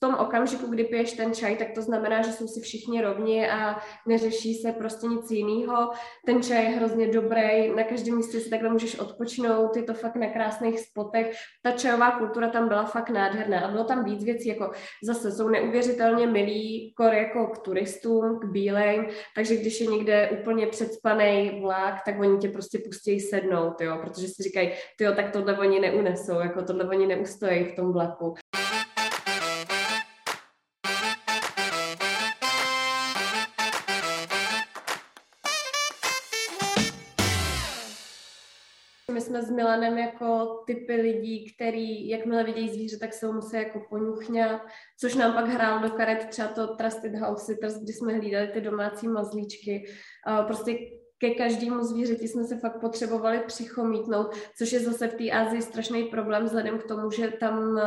tom okamžiku, kdy piješ ten čaj, tak to znamená, že jsou si všichni rovni a neřeší se prostě nic jiného. Ten čaj je hrozně dobrý, na každém místě si takhle můžeš odpočinout, je to fakt na krásných spotech. Ta čajová kultura tam byla fakt nádherná a bylo tam víc věcí, jako zase jsou neuvěřitelně milí kor jako k turistům, k bílejm, takže když je někde úplně předspaný vlak, tak oni tě prostě pustí sednout, jo, protože si říkají, ty jo, tak tohle oni neunesou, jako tohle oni neustojí v tom vlaku. Jsme s Milanem jako typy lidí, který jakmile vidějí zvíře, tak se ho musí jako ponuchňat, což nám pak hrál do karet třeba to Trusted House Sitters, kdy jsme hlídali ty domácí mazlíčky. Prostě ke každému zvířeti jsme se fakt potřebovali přichomítnout, což je zase v té Asii strašný problém vzhledem k tomu, že tam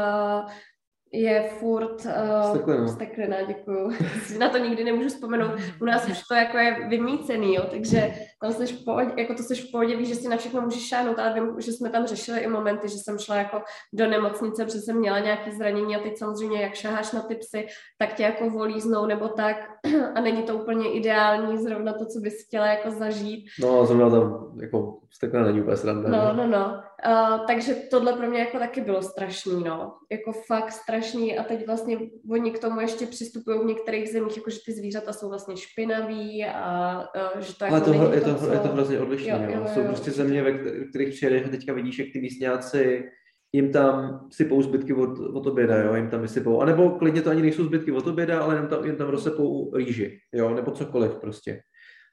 je furt uh, steklina, děkuju. Na to nikdy nemůžu vzpomenout. U nás už to jako je vymícený, jo, takže tam seš v pohodě, jako to seš v pohodě, víš, že si na všechno můžeš šáhnout, ale vím, že jsme tam řešili i momenty, že jsem šla jako do nemocnice, protože jsem měla nějaké zranění a teď samozřejmě, jak šaháš na ty psy, tak tě jako volíznou nebo tak a není to úplně ideální zrovna to, co bys chtěla jako zažít. No, zrovna tam jako steklina není úplně sranda. No, no, no. Uh, takže tohle pro mě jako taky bylo strašný, no. Jako fakt strašný a teď vlastně oni k tomu ještě přistupují v některých zemích, jako že ty zvířata jsou vlastně špinaví a uh, že to Ale jako to, není je, to, to, je to hrozně odlišné, jo, jo, jo, Jsou jo, prostě jo, země, ve kterých přijedeš a teďka vidíš, jak ty místňáci jim tam sypou zbytky od, od oběda, jo, jim tam vysypou. A nebo klidně to ani nejsou zbytky od oběda, ale jim tam, jim tam rozsepou rýži, jo, nebo cokoliv prostě.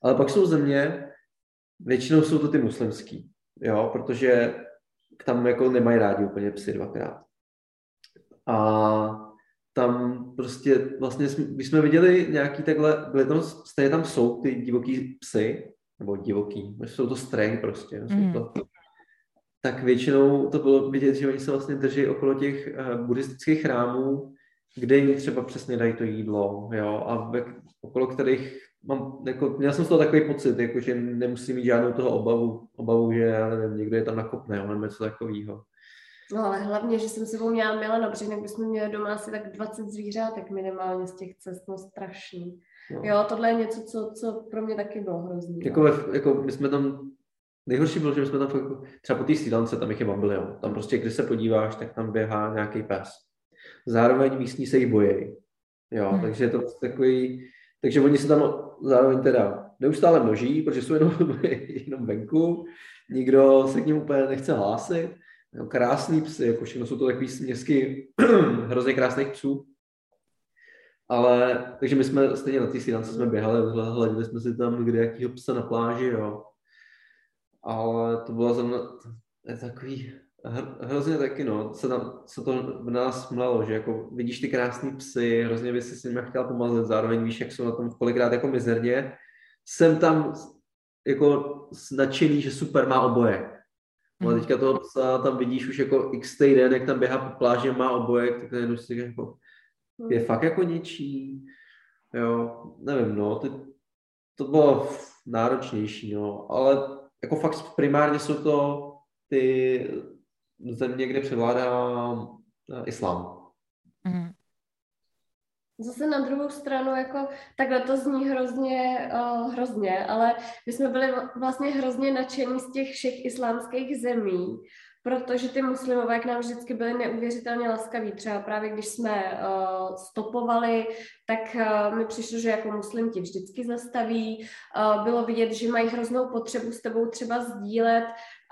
Ale pak jsou země, většinou jsou to ty muslimský, jo, protože tam jako nemají rádi úplně psy dvakrát. A tam prostě vlastně, když jsme viděli nějaký takhle, byly tam, stejně tam jsou ty divoký psy, nebo divoký, jsou to strej prostě, jsou Mm. to, tak většinou to bylo vidět, že oni se vlastně drží okolo těch uh, buddhistických chrámů, kde jim třeba přesně dají to jídlo, jo, a ve, okolo kterých mám, jako, měl jsem z toho takový pocit, jako, že nemusím mít žádnou toho obavu, obavu, že já nevím, někdo je tam nakopne, jo, nebo něco takového. No ale hlavně, že jsem sebou měla Milano, protože jinak bychom měli doma asi tak 20 zvířátek minimálně z těch cest, no strašný. No. Jo, tohle je něco, co, co pro mě taky bylo hrozný. no. Jako, ve, jako my jsme tam, nejhorší bylo, že my jsme tam fakt, jako- třeba po té stýlance, tam jich je bambilion. Tam prostě, když se podíváš, tak tam běhá nějaký pes. Zároveň místní se jí bojí. Jo, Hmm. takže je to prostě takový, takže oni se tam zároveň teda neustále množí, protože jsou jenom, jenom venku, nikdo se k ním úplně nechce hlásit. Jo, krásný psy, jako všechno jsou to takový směsky hrozně krásných psů. Ale, takže my jsme stejně na té stýlance jsme běhali, hledali jsme si tam kde jakýho psa na pláži, jo. Ale to bylo za mnou, to je takový, hr, hrozně taky, no, se, tam, se to v nás mlelo, že jako vidíš ty krásný psy, hrozně by si s nimi chtěla pomazat, zároveň víš, jak jsou na tom kolikrát jako mizerně. Jsem tam jako nadšený, že super má oboje. Ale Mhm. teďka toho psa tam vidíš už jako x týden, jak tam běhá po pláži, má obojek, tak najednou si jako, Hmm. Je fakt jako něčí. Jo, nevím, no, ty, to bylo náročnější, no, ale jako fakt primárně jsou to ty země, kde převládá eh, islám. Mm. Zase na druhou stranu, jako takhle to zní hrozně, uh, hrozně, ale my jsme byli vlastně hrozně nadšení z těch všech islámských zemí, protože ty muslimové k nám vždycky byli neuvěřitelně laskaví. Třeba právě když jsme uh, stopovali, tak uh, mi přišlo, že jako muslim ti vždycky zastaví. Uh, bylo vidět, že mají hroznou potřebu s tebou třeba sdílet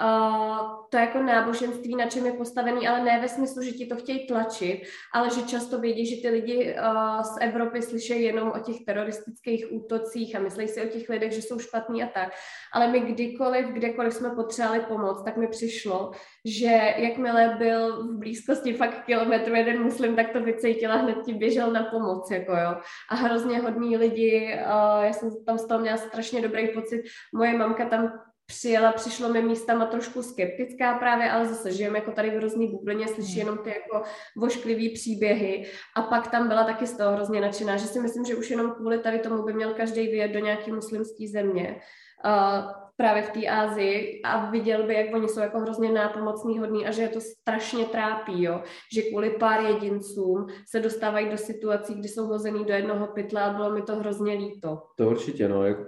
uh, to jako náboženství, na čem je postavený, ale ne ve smyslu, že ti to chtějí tlačit, ale že často vědí, že ty lidi uh, z Evropy slyší jenom o těch teroristických útocích a myslí si o těch lidech, že jsou špatní a tak. Ale my kdykoliv, kdekoliv jsme potřebovali pomoc, tak mi přišlo, že jakmile byl v blízkosti fakt kilometru jeden muslim, tak to vycítila, hned ti běžel na pomoc, jako jo. A hrozně hodní lidi, uh, já jsem tam z toho měla strašně dobrý pocit, moje mamka tam přijela, přišlo mi místama trošku skeptická právě, ale zase žijeme jako tady v hrozný bublině, slyší jenom ty jako vošklivý příběhy a pak tam byla taky z toho hrozně nadšená, že si myslím, že už jenom kvůli tady tomu by měl každý vyjet do nějaký muslimské země. Uh, právě v té Ázii a viděl by, jak oni jsou jako hrozně nápomocný hodný a že je to strašně trápí, jo? že kvůli pár jedincům se dostávají do situací, kdy jsou hozený do jednoho pytle a bylo mi to hrozně líto. To určitě, no, jak,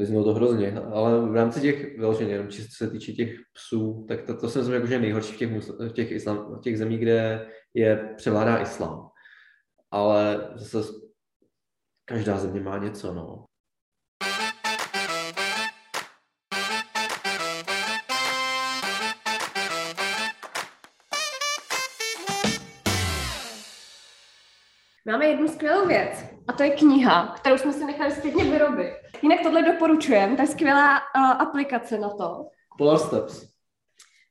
vyznělo to hrozně, ale v rámci těch, vyloženě, jenom čistě se týče těch psů, tak to, to si myslím, jako, že je nejhorší v těch, v těch, islam, v těch zemích, kde je převládá islám. Ale zase každá země má něco, no. Máme jednu skvělou věc a to je kniha, kterou jsme si nechali zpětně vyrobit. Jinak tohle doporučujem, to je skvělá uh, aplikace na to. Polar Steps.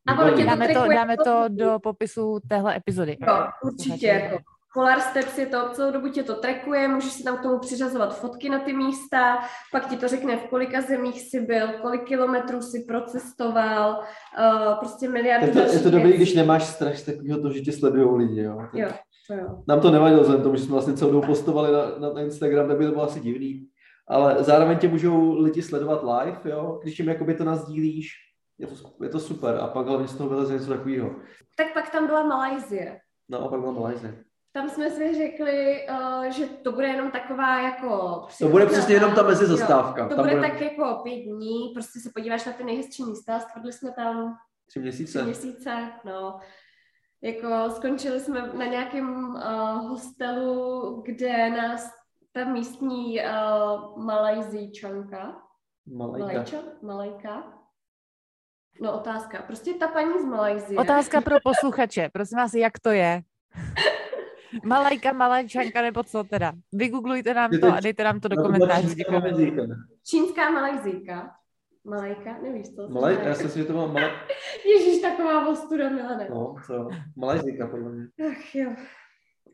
A ono tě to Dáme to, dáme to jako- do popisu téhle epizody. Jo, určitě. Jako. Polar Steps je to, celou dobu tě to trackuje, můžeš si tam k tomu přiřazovat fotky na ty místa, pak ti to řekne, v kolika zemích jsi byl, kolik kilometrů si procestoval, uh, prostě miliardy Je to, je to dobrý, věcí. když nemáš strach z takového toho, že tě sledují lidi, jo. Jo, to jo. Nám to nevadilo vzhledem tomu, že jsme vlastně celou dobu postovali na, na Instagram, tak by to bylo asi divný. Ale zároveň tě můžou lidi sledovat live, jo, když jim jakoby to nazdílíš, je to, je to super. A pak hlavně z toho vyleze něco takového. Tak pak tam byla Malajzie. No a pak byla Malajzie. Tam jsme si řekli, uh, že to bude jenom taková jako... To bude přesně jenom ta mezizastávka. Jo, to Tam bude bude- tak jako pět dní, prostě se podíváš na ty nejhezčí místa, stvrdli jsme tam Tři tři měsíce. měsíce, no. Jako skončili jsme na nějakém uh, hostelu, kde nás ta místní uh, Malajzíčanka, Malajka. Malajča, Malajka, no otázka, prostě ta paní z Malajzie. Otázka pro posluchače, prosím vás, jak to je? Malajka, malajčanka nebo co teda? Vygooglujte nám to a dejte nám to do komentářů. čínská. Malajzíka. Malajka, nevíš to? Malaj, já si myslím, že to byla Malaj... Ježíš, taková ostuda, Milane. No, co? Malajzíka, podle mě. Ach jo.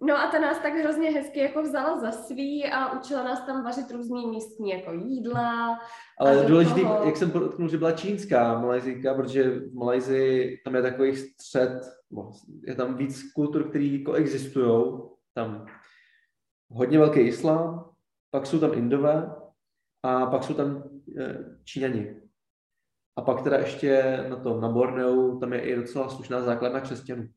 No a ta nás tak hrozně hezky jako vzala za svý a učila nás tam vařit různý místní jako jídla. Ale důležitý, toho... jak jsem podotknul, že byla čínská Malajzíka, protože v Malajzii tam je takový střed, je tam víc kultur, které koexistují. Tam hodně velký islám, pak jsou tam Indové a pak jsou tam Číňani. A pak teda ještě na tom, na Borneu, tam je i docela slušná základna křesťanů.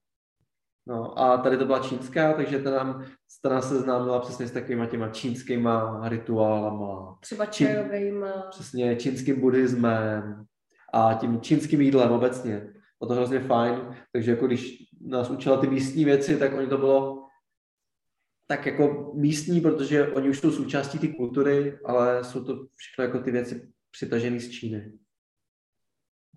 No a tady to byla čínská, takže ta nám, ta nás seznámila přesně s takovýma těma čínskýma rituálama. Třeba čajovejma. Čín, přesně, čínským buddhismem a tím čínským jídlem obecně. Bylo to hrozně fajn, takže jako když nás učila ty místní věci, tak oni to bylo tak jako místní, protože oni už jsou součástí té kultury, ale jsou to všechno jako ty věci přitažené z Číny.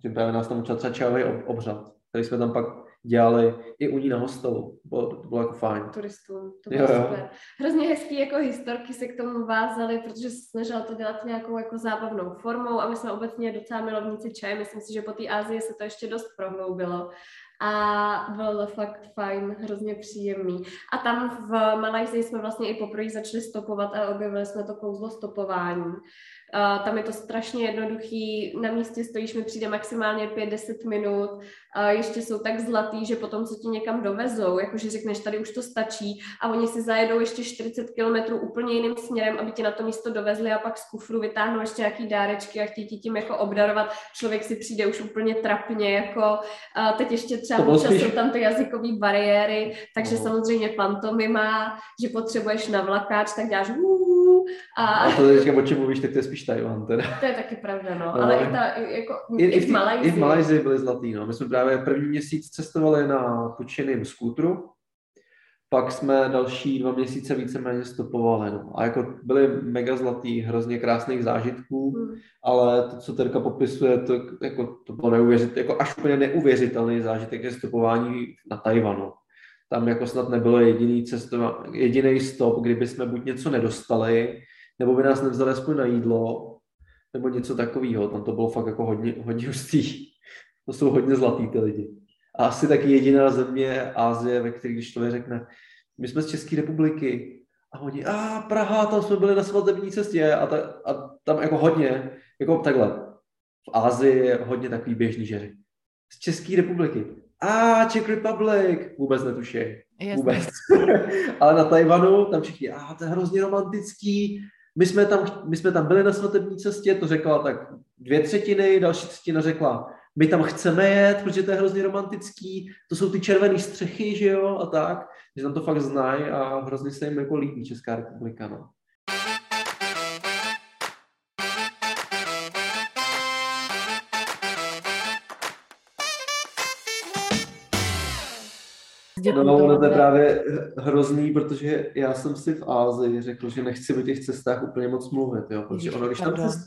Že právě nás tam učil třeba čajový obřad, který jsme tam pak dělali i u ní na hostelu. Bylo, to bylo jako fajn. Turistům, to bylo jo, super. Jo. Hrozně hezký jako historky se k tomu vázali, protože se snažila to dělat nějakou jako zábavnou formou a my jsme obecně docela milovníci čaje. Myslím si, že po té Ázii se to ještě dost prohloubilo a bylo to fakt fajn, hrozně příjemný. A tam v Malajzii jsme vlastně i poprvé začali stopovat a objevili jsme to kouzlo stopování. Uh, tam je to strašně jednoduchý, na místě stojíš, mi přijde maximálně 5-10 minut, uh, ještě jsou tak zlatý, že potom, co ti někam dovezou, jakože řekneš, tady už to stačí a oni si zajedou ještě 40 kilometrů úplně jiným směrem, aby ti na to místo dovezli a pak z kufru vytáhnou ještě nějaký dárečky a chtějí ti tím jako obdarovat. Člověk si přijde už úplně trapně, jako uh, teď ještě třeba občas jsou tam ty jazykové bariéry, takže no. samozřejmě pantomima, že potřebuješ na vlakáč, tak děláš a... a to teďka o čem mluvíš, tak to je spíš Tajvan teda. To je taky pravda, no. no ale i, ta, jako, i, i, v Malajzii. I v Malajzii byli zlatý, no. My jsme právě první měsíc cestovali na pučeným skútru, pak jsme další dva měsíce víceméně stopovali. No. A jako byly mega zlatý, hrozně krásných zážitků, hmm. ale to, co Terka popisuje, to, jako, to bylo neuvěřit, jako až úplně neuvěřitelný zážitek je stopování na Tajvanu tam jako snad nebylo jediný cestova, jediný stop, kdyby jsme buď něco nedostali, nebo by nás nevzali aspoň na jídlo, nebo něco takového. Tam to bylo fakt jako hodně, hodně hustý. To jsou hodně zlatý ty lidi. A asi taky jediná země Ázie, ve které když to řekne, my jsme z České republiky, a oni, a Praha, tam jsme byli na svatební cestě a, ta, a tam jako hodně, jako takhle, v Ázii je hodně takový běžný, že z České republiky a Czech Republic, vůbec netuší. Vůbec. Ale na Tajvanu, tam všichni, a to je hrozně romantický, my jsme, tam, my jsme tam byli na svatební cestě, to řekla tak dvě třetiny, další třetina řekla, my tam chceme jet, protože to je hrozně romantický, to jsou ty červené střechy, že jo, a tak, že tam to fakt znají a hrozně se jim jako líbí Česká republika, no. No, no, to je právě hrozný, protože já jsem si v Ázii řekl, že nechci o těch cestách úplně moc mluvit, jo, protože ono, když tam cest...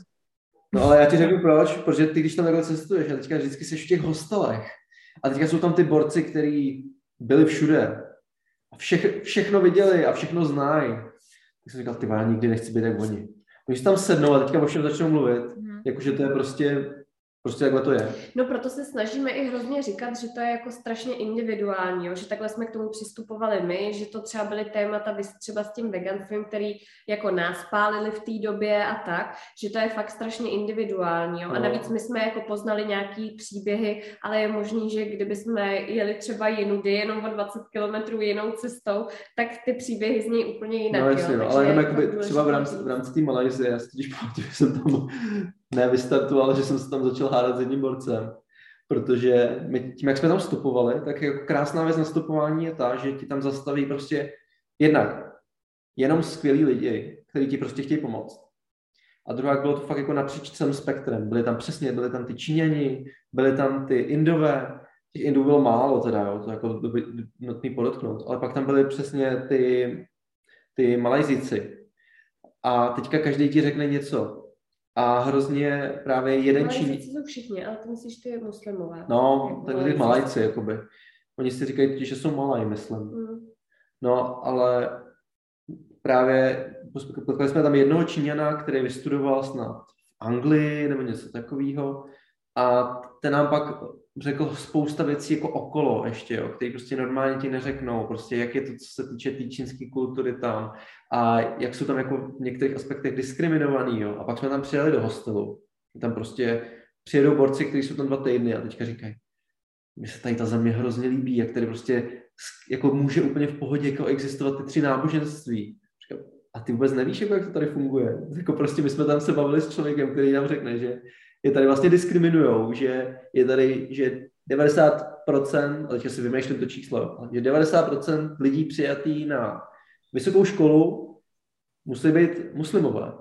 No ale já ti řeknu proč, protože ty, když tam takhle cestuješ, a teďka vždycky jsi v těch hostelech, a teďka jsou tam ty borci, kteří byli všude, a všech, všechno viděli a všechno znají. Tak jsem říkal, ty já nikdy nechci být jak oni. Když tam sednou a teďka o všem začnou mluvit, mm. jakože to je prostě Prostě takhle to je. No proto se snažíme i hrozně říkat, že to je jako strašně individuální, jo? že takhle jsme k tomu přistupovali my, že to třeba byly témata třeba s tím veganstvím, který jako nás pálili v té době a tak, že to je fakt strašně individuální. Jo? A no. navíc my jsme jako poznali nějaký příběhy, ale je možný, že kdyby jsme jeli třeba jinudy, jenom o 20 kilometrů jinou cestou, tak ty příběhy z něj úplně jinak. No jasně, jo? no, ale jenom jakoby, třeba v rámci, v rámci té Malajzie, já si totiž pamatuju, jsem tam ne vystartoval, že jsem se tam začal hádat s jedním borcem, protože my, tím, jak jsme tam vstupovali, tak jako krásná věc na stopování je ta, že ti tam zastaví prostě jednak jenom skvělí lidi, kteří ti prostě chtějí pomoct. A druhá bylo to fakt jako napříč celým spektrem. Byly tam přesně, byly tam ty Číňani, byly tam ty Indové, těch Indů bylo málo teda, jo, to jako nutný podotknout, ale pak tam byly přesně ty, ty Malajzíci. A teďka každý ti řekne něco a hrozně právě jeden čin... jsou všichni, ale ty myslíš, ty muslimové. No, jako tak ty malajci, jakoby. Oni si říkají, že jsou malaj, myslím. Mm. No, ale právě potkali jsme tam jednoho Číňana, který vystudoval snad v Anglii nebo něco takového. A ten nám pak řekl spousta věcí jako okolo ještě, jo, který prostě normálně ti neřeknou, prostě jak je to, co se týče té tý čínské kultury tam a jak jsou tam jako v některých aspektech diskriminovaný, jo. A pak jsme tam přijeli do hostelu. Tam prostě přijedou borci, kteří jsou tam dva týdny a teďka říkají, mně se tady ta země hrozně líbí, jak tady prostě jako může úplně v pohodě jako existovat ty tři náboženství. A ty vůbec nevíš, jako jak to tady funguje. Jako prostě my jsme tam se bavili s člověkem, který nám řekne, že je tady vlastně diskriminují, že je tady, že 90%, ale si vymýšlím to číslo, že 90% lidí přijatý na vysokou školu musí být muslimové.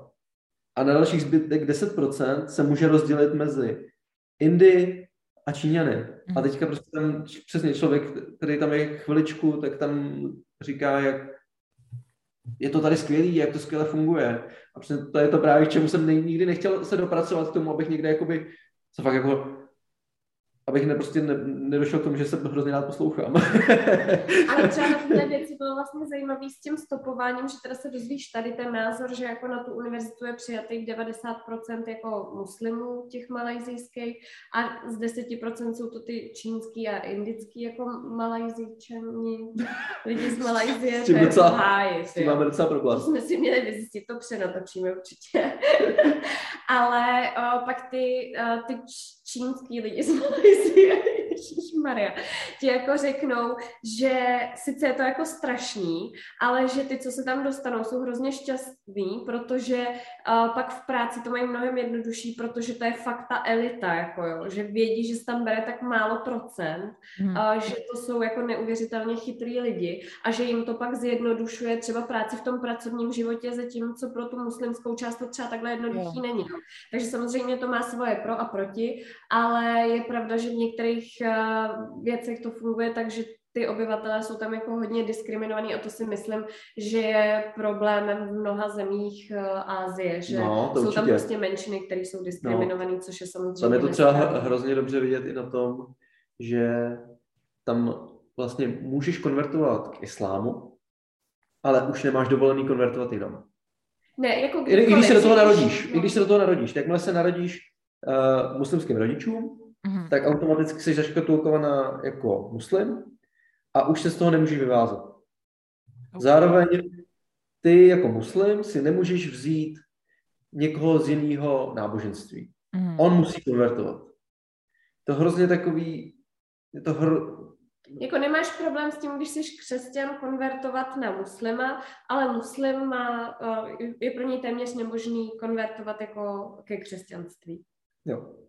A na dalších zbytek 10% se může rozdělit mezi Indy a Číňany. A mhm. teďka prostě ten přesně člověk, který tam je chviličku, tak tam říká, jak je to tady skvělý, jak to skvěle funguje. A to je to právě, k čemu jsem nikdy nechtěl se dopracovat k tomu, abych někde jakoby, co fakt jako abych ne, prostě ne, nedošel k tomu, že se hrozně rád poslouchám. Ale třeba na tyhle věci bylo vlastně zajímavé s tím stopováním, že teda se dozvíš tady ten názor, že jako na tu univerzitu je přijatých 90% jako muslimů těch malajzijských a z 10% jsou to ty čínský a indický jako malajzíčani, lidi z Malajzie. S tím, docela, háji, s tím máme docela problém. To jsme si měli vyzjistit, to přenatočíme určitě. Ale o, pak ty, o, ty čínský lidi z Malajzie, Maria, ti jako řeknou, že sice je to jako strašný, ale že ty, co se tam dostanou, jsou hrozně šťastní, protože uh, pak v práci to mají mnohem jednodušší, protože to je fakt ta elita, jako jo, že vědí, že se tam bere tak málo procent, hmm. uh, že to jsou jako neuvěřitelně chytrý lidi a že jim to pak zjednodušuje třeba práci v tom pracovním životě, zatímco pro tu muslimskou část to třeba takhle jednoduchý jo. není. No. Takže samozřejmě to má svoje pro a proti, ale je pravda, že v některých uh, věcech to funguje tak, že ty obyvatelé jsou tam jako hodně diskriminovaní a to si myslím, že je problémem v mnoha zemích Ázie, že no, jsou určitě. tam prostě menšiny, které jsou diskriminované, no. což je samozřejmě Tam je to třeba hrozně dobře vidět i na tom, že tam vlastně můžeš konvertovat k islámu, ale už nemáš dovolený konvertovat jinam. Ne, jako I, I když se do toho narodíš, no. i když se do toho narodíš, jakmile se narodíš uh, muslimským rodičům, mm-hmm. tak automaticky jsi zaškatulkovaná jako muslim a už se z toho nemůžeš vyvázat. Okay. Zároveň ty jako muslim si nemůžeš vzít někoho z jiného náboženství. Mm. On musí konvertovat. To hrozně takový, je to hr... Jako nemáš problém s tím, když jsi křesťan, konvertovat na muslima, ale muslim má, eh, je pro něj téměř nemožný konvertovat jako ke křesťanství. Jo.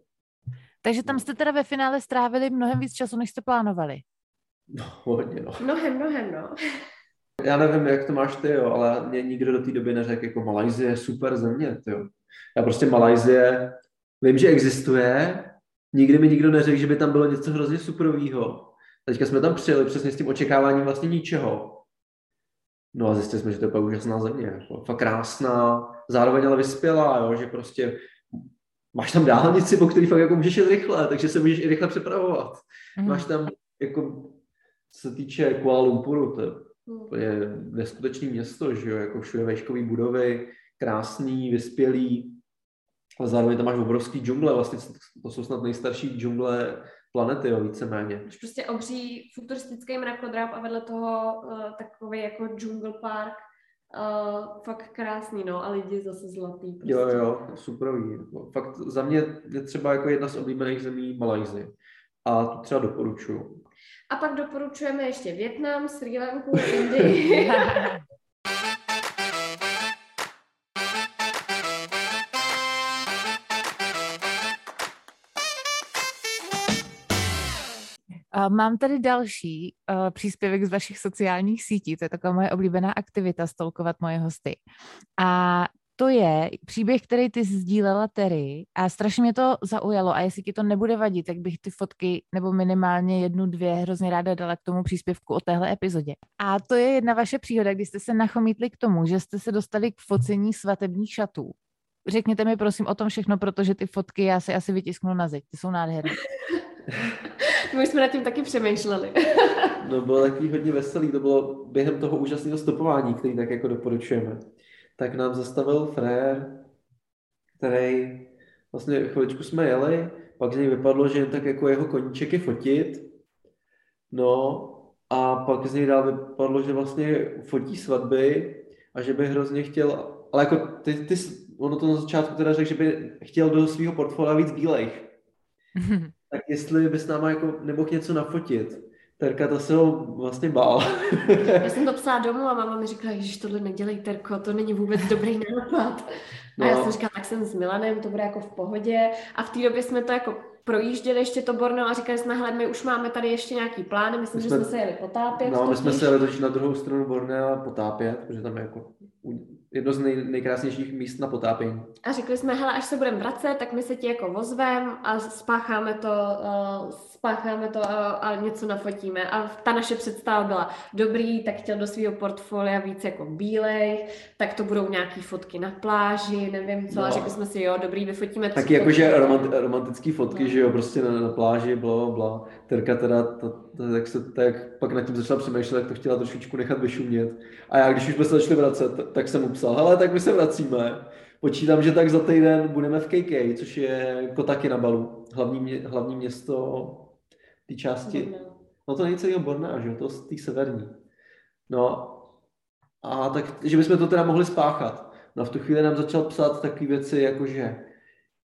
Takže tam jste teda ve finále strávili mnohem víc času, než jste plánovali. No, hodně, no. Mnohem, mnohem, no. Já nevím, jak to máš ty, jo, ale mě nikdo do té doby neřekl, jako Malajzie je super země, jo. Já prostě Malajzie, vím, že existuje, nikdy mi nikdo neřekl, že by tam bylo něco hrozně superového. Teďka jsme tam přijeli přesně s tím očekáváním vlastně ničeho. No a zjistili jsme, že to je úžasná země, jako, fakt krásná, zároveň ale vyspělá, jo, že prostě máš tam dálnici, po který fakt jako můžeš jít rychle, takže se můžeš i rychle přepravovat. Mm. Máš tam, jako, co se týče Kuala Lumpuru, to je, to je neskutečné město, že jo, jako všude vejškové budovy, krásný, vyspělý, ale zároveň tam máš obrovský džungle, vlastně to jsou snad nejstarší džungle planety, jo, víceméně. Máš prostě obří futuristický mrakodráp a vedle toho uh, takový jako jungle park, Uh, fakt krásný, no, a lidi zase zlatý. Prostě. Jo, jo, superový. Jako, fakt za mě je třeba jako jedna z oblíbených zemí Malajzy. A to třeba doporučuju. A pak doporučujeme ještě Větnam, Sri Lanku, Indii. Mám tady další uh, příspěvek z vašich sociálních sítí, to je taková moje oblíbená aktivita, stolkovat moje hosty. A to je příběh, který ty sdílela Terry a strašně mě to zaujalo a jestli ti to nebude vadit, tak bych ty fotky nebo minimálně jednu, dvě hrozně ráda dala k tomu příspěvku o téhle epizodě. A to je jedna vaše příhoda, kdy jste se nachomítli k tomu, že jste se dostali k focení svatebních šatů. Řekněte mi prosím o tom všechno, protože ty fotky já si asi vytisknu na zeď, ty jsou nádherné. My jsme nad tím taky přemýšleli. no bylo takový hodně veselý, to bylo během toho úžasného stopování, který tak jako doporučujeme. Tak nám zastavil frér, který vlastně chviličku jsme jeli, pak z něj vypadlo, že jen tak jako jeho koníček je fotit, no a pak z něj dál vypadlo, že vlastně fotí svatby a že by hrozně chtěl, ale jako ty, ty ono to na začátku teda řekl, že by chtěl do svého portfolia víc bílejch. tak jestli bys nám jako nemohl něco nafotit. Terka to se ho vlastně bál. Já jsem to psala domů a máma mi říkala, že tohle nedělej, Terko, to není vůbec dobrý nápad. No. A já jsem říkala, tak jsem s Milanem, to bude jako v pohodě. A v té době jsme to jako projížděli ještě to Borneo a říkali jsme, hele, my už máme tady ještě nějaký plány, myslím, my jsme, že jsme se jeli potápět. No, my jsme se jeli totiž na druhou stranu Bornea potápět, protože tam je jako jedno z nej, nejkrásnějších míst na potápění. A řekli jsme, hele, až se budeme vracet, tak my se ti jako vozvem a spácháme to, uh, spácháme to a, a něco nafotíme. A ta naše představa byla dobrý, tak chtěl do svého portfolia víc jako bílej, tak to budou nějaký fotky na pláži, nevím co, no. a řekli jsme si, jo, dobrý, vyfotíme Taky jakože romant, romantický fotky, no. že jo, prostě na, na pláži, bla, bla. Terka teda, to, to, tak, se, tak pak nad tím začala přemýšlet, tak to chtěla trošičku nechat vyšumět. A já, když už jsme se začali vracet, tak jsem mu psal, hele, tak my se vracíme. Počítám, že tak za týden budeme v KK, což je Kotaky na Balu, hlavní, mě, hlavní město té části. No to není celého Borná, že jo, to z té severní. No a tak, že bychom to teda mohli spáchat. No a v tu chvíli nám začal psát takové věci, jako že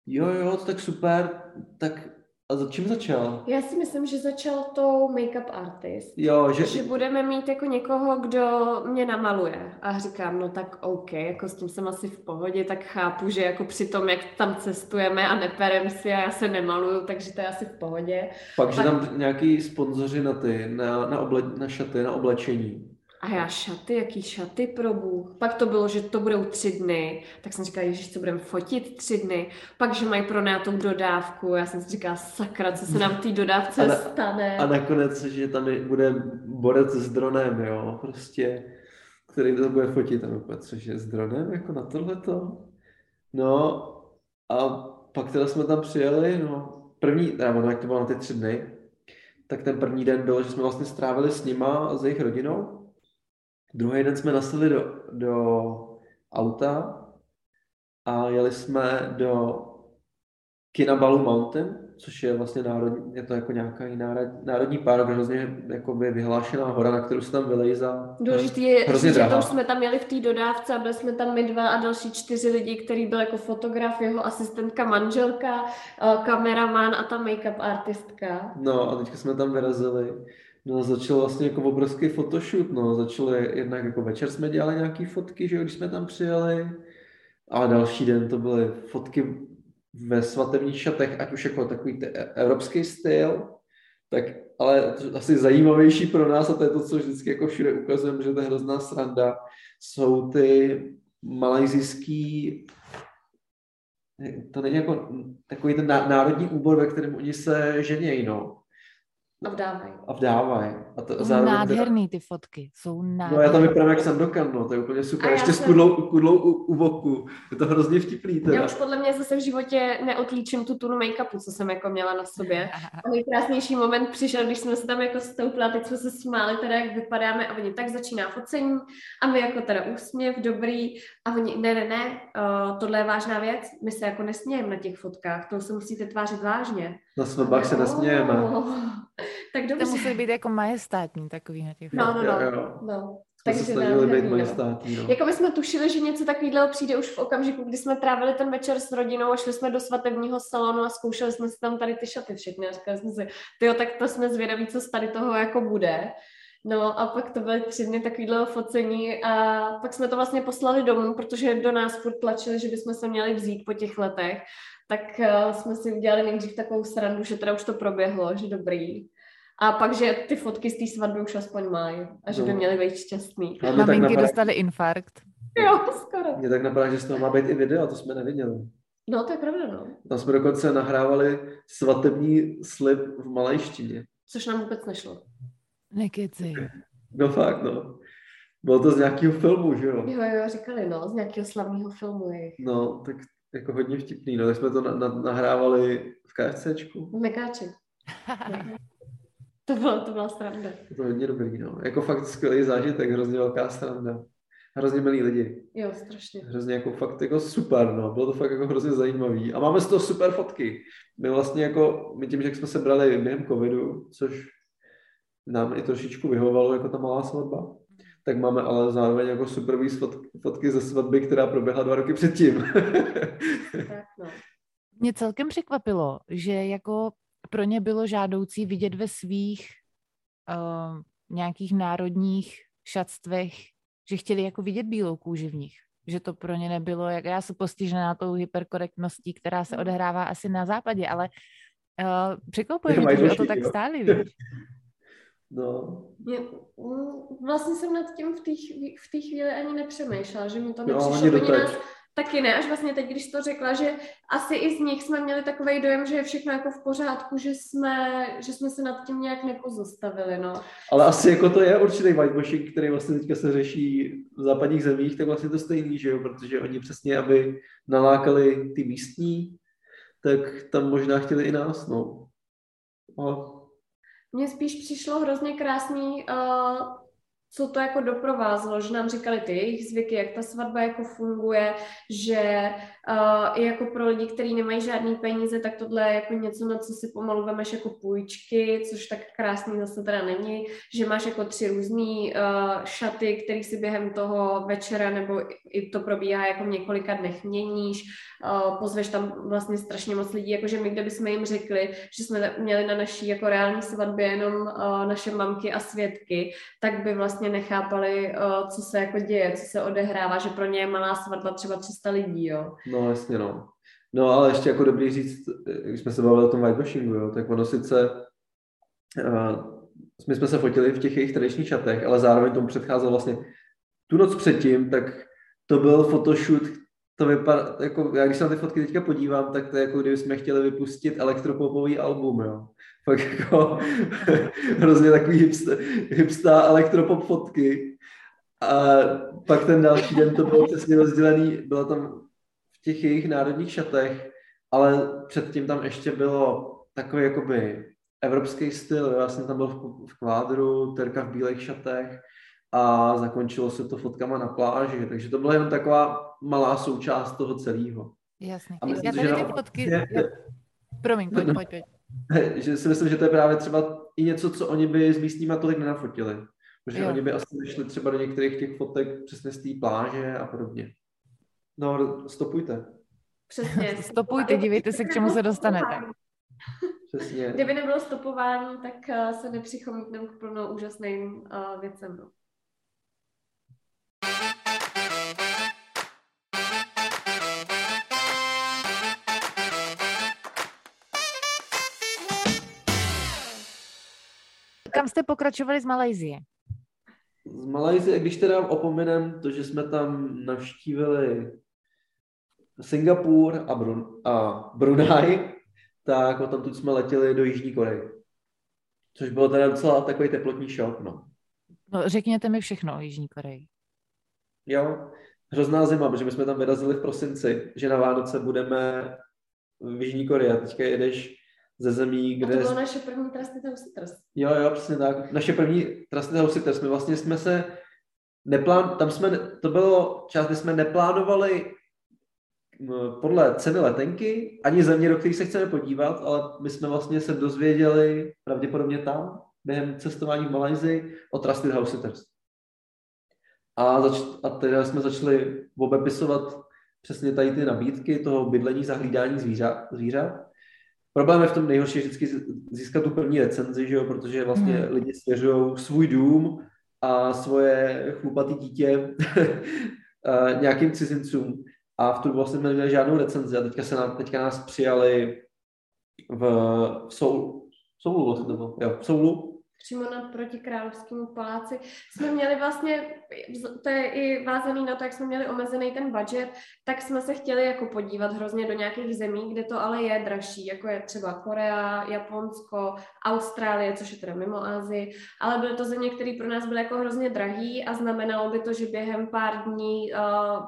jo, jo, tak super, tak a za čím začal? Já si myslím, že začal tou make-up artist. Jo, že... že budeme mít jako někoho, kdo mě namaluje. A říkám, no tak OK, jako s tím jsem asi v pohodě, tak chápu, že jako při tom, jak tam cestujeme a neperem si a já se nemaluju, takže to je asi v pohodě. Pak, že tam nějaký sponzoři na ty, na, na, oble, na šaty, na oblečení. A já šaty, jaký šaty pro Bůh. Pak to bylo, že to budou tři dny, tak jsem říkala, ježiš, co budeme fotit tři dny. Pak, že mají pro tu dodávku, já jsem si říkala, sakra, co se nám v té dodávce a na, stane. A nakonec, že tam bude borec s dronem, jo, prostě, který to bude fotit. A úplně, cože s dronem, jako na tohleto? No, a pak teda jsme tam přijeli, no, první, nebo jak to bylo na ty tři dny, tak ten první den byl, že jsme vlastně strávili s nima a s jejich rodinou Druhý den jsme nasedli do, do auta a jeli jsme do Kinabalu Mountain, což je vlastně národní, je to jako nějaká národ, národní park, hrozně jakoby vyhlášená hora, na kterou se tam vylejzá. Důležitý je, že to jsme tam měli v té dodávce a byli jsme tam my dva a další čtyři lidi, který byl jako fotograf, jeho asistentka, manželka, eh, kameraman a ta make-up artistka. No a teďka jsme tam vyrazili No začal vlastně jako obrovský photoshoot, no. Začali jednak jako večer jsme dělali nějaké fotky, že jo, když jsme tam přijeli. A další den to byly fotky ve svatebních šatech, ať už jako takový e- evropský styl, tak ale asi zajímavější pro nás, a to je to, co vždycky jako všude ukazujeme, že to je hrozná sranda, jsou ty malajzijský to není jako takový ten národní úbor, ve kterém oni se ženějí, no. A vdávají. A vdávají. A to, jsou nádherný ty fotky, jsou nádherný. No já tam vypadám jak Sandokan, no, to je úplně super. Ještě jsem... s kudlou, kudlou u, u boku. Je to hrozně vtipný teda. Já už podle mě zase v životě neotlíčím tu tunu make-upu, co jsem jako měla na sobě. A nejkrásnější moment přišel, když jsme se tam jako stoupli a teď jsme se smáli teda, jak vypadáme a oni tak začíná focení a my jako teda úsměv, dobrý a oni, ne, ne, ne, uh, tohle je vážná věc, my se jako nesmějeme na těch fotkách, to se musíte tvářit vážně. Na svatbách se nesmějeme. tak dobře. To musí být jako majestátní takový na těch No, no, no. no. no. Takže se být no. majestátní, no. Jako my jsme tušili, že něco takového přijde už v okamžiku, kdy jsme trávili ten večer s rodinou a šli jsme do svatebního salonu a zkoušeli jsme si tam tady ty šaty všechny a říkali jsme si, tyjo, tak to jsme zvědaví, co z tady toho jako bude. No a pak to byly tři dny takového focení a pak jsme to vlastně poslali domů, protože do nás furt tlačili, že bychom se měli vzít po těch letech tak uh, jsme si udělali nejdřív takovou srandu, že teda už to proběhlo, že dobrý. A pak, že ty fotky z té svatby už aspoň mají a že by no. měly být šťastný. Maminky napadá... dostali infarkt. Jo, skoro. Mě tak napadá, že z toho má být i video, to jsme neviděli. No, to je pravda, no. Tam jsme dokonce nahrávali svatební slib v malajštině. Což nám vůbec nešlo. Nekeci. No fakt, no. Bylo to z nějakého filmu, že jo? Jo, jo, říkali, no, z nějakého slavného filmu. Je. No, tak jako hodně vtipný, no, tak jsme to na, na, nahrávali v KFCčku. V Mekáči. to, bylo, to byla sranda. To bylo hodně dobrý, no. Jako fakt skvělý zážitek, hrozně velká sranda. hrozně milí lidi. Jo, strašně. Hrozně jako fakt jako super, no. Bylo to fakt jako hrozně zajímavý. A máme z toho super fotky. My vlastně jako, my tím, že jsme se brali během covidu, což nám i trošičku vyhovovalo jako ta malá svatba, tak máme ale zároveň jako super fotky, ze svatby, která proběhla dva roky předtím. tak, no. Mě celkem překvapilo, že jako pro ně bylo žádoucí vidět ve svých uh, nějakých národních šatstvech, že chtěli jako vidět bílou kůži v nich. Že to pro ně nebylo, jak já jsem postižená tou hyperkorektností, která se odehrává asi na západě, ale uh, překvapuje mě, že o to tak stáli, víš. No. Mě, vlastně jsem nad tím v té v chvíli ani nepřemýšlela, že mi to nepřišlo. No, nás, Taky ne, až vlastně teď, když to řekla, že asi i z nich jsme měli takový dojem, že je všechno jako v pořádku, že jsme, že jsme se nad tím nějak nepozastavili, no. Ale asi jako to je určitý whitewashing, který vlastně teďka se řeší v západních zemích, tak vlastně to stejný, že jo, protože oni přesně, aby nalákali ty místní, tak tam možná chtěli i nás, no. Ale... Mně spíš přišlo hrozně krásný uh, co to jako doprovázelo, že nám říkali ty jejich zvyky, jak ta svatba jako funguje, že uh, i jako pro lidi, kteří nemají žádný peníze, tak tohle je jako něco, na co si pomalu vemeš jako půjčky, což tak krásný zase teda není, že máš jako tři různé uh, šaty, které si během toho večera nebo i to probíhá jako v několika dnech měníš, uh, pozveš tam vlastně strašně moc lidí, jakože my, kdybychom jim řekli, že jsme měli na naší jako reální svatbě jenom uh, naše mamky a svědky, tak by vlastně nechápali, uh, co se jako děje, co se odehrává, že pro ně je malá svatba třeba 300 lidí, jo. No jasně, no. No ale ještě jako dobrý říct, když jsme se bavili o tom whitewashingu, jo, tak ono sice, uh, my jsme se fotili v těch jejich tradičních šatech, ale zároveň tomu předcházel vlastně tu noc předtím, tak to byl photoshoot, to vypadá, jako já když se na ty fotky teďka podívám, tak to je jako kdyby jsme chtěli vypustit elektropopový album, jo. Fakt jako hrozně takový hipsta, hipsta elektropop fotky. A pak ten další den to bylo přesně rozdělený, bylo tam těch jejich národních šatech, ale předtím tam ještě bylo takový jakoby evropský styl. Já jsem tam byl v, v kvádru, Terka v bílých šatech a zakončilo se to fotkama na pláži, takže to byla jenom taková malá součást toho celého. Jasně. A myslím, Já tady ty fotky... Je, Promiň, pojď, pojď, pojď. Že si myslím, že to je právě třeba i něco, co oni by s místníma tolik nenafotili. Protože jo. oni by asi vyšli třeba do některých těch fotek přesně z té pláže a podobně. No, stopujte. Přesně. stopujte, dívejte se, k čemu se dostanete. Přesně. Kdyby nebylo stopování, tak uh, se nepřichomítneme k plno úžasným uh, věcem. No. Kam jste pokračovali z Malajzie? Z Malajzie, když teda opomenem to, že jsme tam navštívili Singapur a, Brun- a Brunei, tak o tam jsme letěli do Jižní Koreje. Což bylo teda docela takový teplotní šok, no. No, řekněte mi všechno o Jižní Koreji. Jo, hrozná zima, protože my jsme tam vyrazili v prosinci, že na Vánoce budeme v Jižní Koreji a teďka jedeš ze zemí, kde... A to bylo naše první Trusted House Jo, jo, přesně tak. Naše první Trusted House My vlastně jsme se neplán, tam jsme, to bylo část, kdy jsme neplánovali podle ceny letenky, ani země, do kterých se chceme podívat, ale my jsme vlastně se dozvěděli pravděpodobně tam, během cestování v Malajzi, o Trusted House Sitters. A, zač- a teda jsme začali obepisovat přesně tady ty nabídky toho bydlení za hlídání zvířat. zvířat. Problém je v tom nejhorší vždycky získat tu první recenzi, že jo? protože vlastně hmm. lidi svěřují svůj dům a svoje chlupatý dítě nějakým cizincům a v tu vlastně neměli žádnou recenzi a teďka, se nám, teďka nás přijali v, v Soulu, Soulu vlastně to bylo, jo, v Soulu přímo naproti Královskému paláci, jsme měli vlastně, to je i vázaný na to, jak jsme měli omezený ten budget, tak jsme se chtěli jako podívat hrozně do nějakých zemí, kde to ale je dražší, jako je třeba Korea, Japonsko, Austrálie, což je teda mimo Asii, ale byly to země, které pro nás byly jako hrozně drahý a znamenalo by to, že během pár dní uh,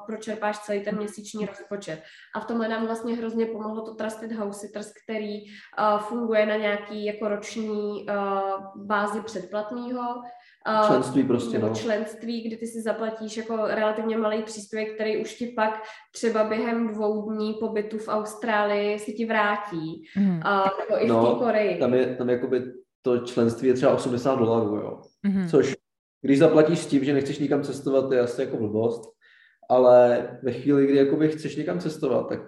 pročerpáš celý ten měsíční rozpočet. A v tomhle nám vlastně hrozně pomohlo to Trusted House který uh, funguje na nějaký jako roční uh, bázi předplatného členství prostě, no. členství, kdy ty si zaplatíš jako relativně malý příspěvek, který už ti pak třeba během dvou dní pobytu v Austrálii si ti vrátí. Mm. A, nebo i no, v té Koreji. Tam je, tam jakoby to členství je třeba 80 dolarů, jo. Mm-hmm. Což když zaplatíš s tím, že nechceš nikam cestovat, to je asi jako blbost, ale ve chvíli, kdy jakoby chceš někam cestovat, tak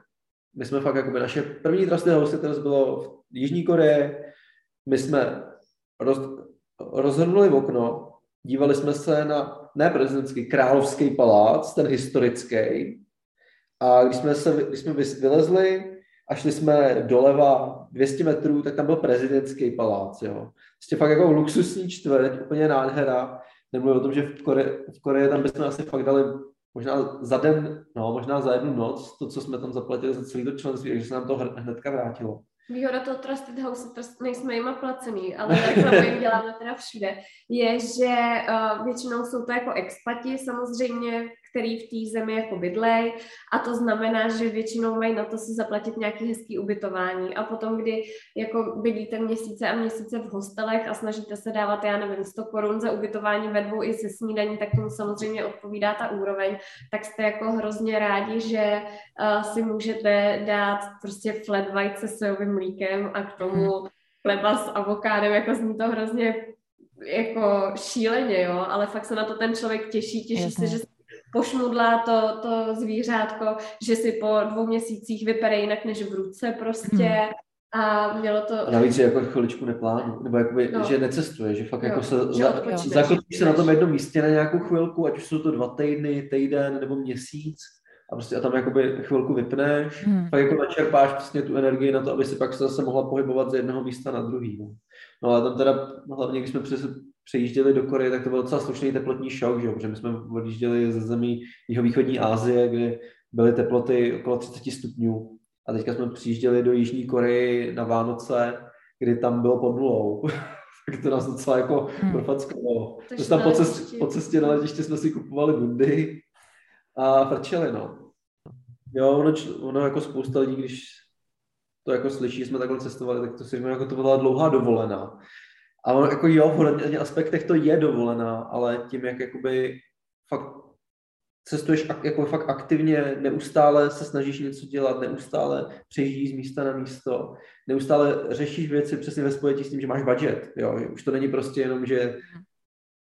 my jsme fakt jakoby naše první trusted hostitels bylo v Jižní Koreje, my jsme roz, rozhrnuli v okno, dívali jsme se na, ne prezidentský, královský palác, ten historický, a když jsme, se, když jsme vylezli a šli jsme doleva 200 metrů, tak tam byl prezidentský palác, jo. Prostě fakt jako luxusní čtvrť, úplně nádhera. Nemluvím o tom, že v Koreji, v Koreji tam bychom asi fakt dali možná za den, no, možná za jednu noc, to, co jsme tam zaplatili za celý to členství, takže se nám to hnedka vrátilo. Výhoda toho Trusted House, nejsme jima placený, ale reklamu jim děláme teda všude, je, že uh, většinou jsou to jako expati samozřejmě, který v té zemi jako bydlej a to znamená, že většinou mají na to si zaplatit nějaký hezký ubytování a potom, kdy jako bydlíte měsíce a měsíce v hostelech a snažíte se dávat, já nevím, 100 korun za ubytování ve dvou i se snídaní, tak tomu samozřejmě odpovídá ta úroveň, tak jste jako hrozně rádi, že uh, si můžete dát prostě flat white se sojovým mlíkem a k tomu hmm. chleba s avokádem, jako zní to hrozně jako šíleně, jo, ale fakt se na to ten člověk těší, těší Jasně. se, že pošmudlá to, to zvířátko, že si po dvou měsících vypere jinak než v ruce prostě. Hmm. A mělo to... A navíc, že jako chviličku neplánuje, nebo jakoby, no. že necestuje, že fakt jo, jako se za, zakotvíš se na tom jednom místě na nějakou chvilku, ať už jsou to dva týdny, týden nebo měsíc a prostě a tam jakoby chvilku vypneš, hmm. pak jako načerpáš přesně tu energii na to, aby si pak se zase mohla pohybovat z jednoho místa na druhý. No, no ale tam teda, hlavně když jsme přes, přejížděli do Koreje, tak to byl docela slušný teplotní šok, že protože my jsme odjížděli ze zemí jihovýchodní Asie, kde byly teploty okolo 30 stupňů. A teďka jsme přijížděli do Jižní Koreji na Vánoce, kdy tam bylo pod nulou. tak to nás docela jako hmm. profackovalo. Takže tam po, cest, po cestě na letiště jsme si kupovali bundy a frčeli, no. Jo, ono, ono jako spousta lidí, když to jako slyší, jsme takhle cestovali, tak to si jako to byla dlouhá dovolená. A ono jako jo, v hodně aspektech to je dovolená, ale tím, jak jakoby fakt cestuješ jako fakt aktivně, neustále se snažíš něco dělat, neustále přejíždíš z místa na místo, neustále řešíš věci přesně ve spojetí s tím, že máš budget, jo, už to není prostě jenom, že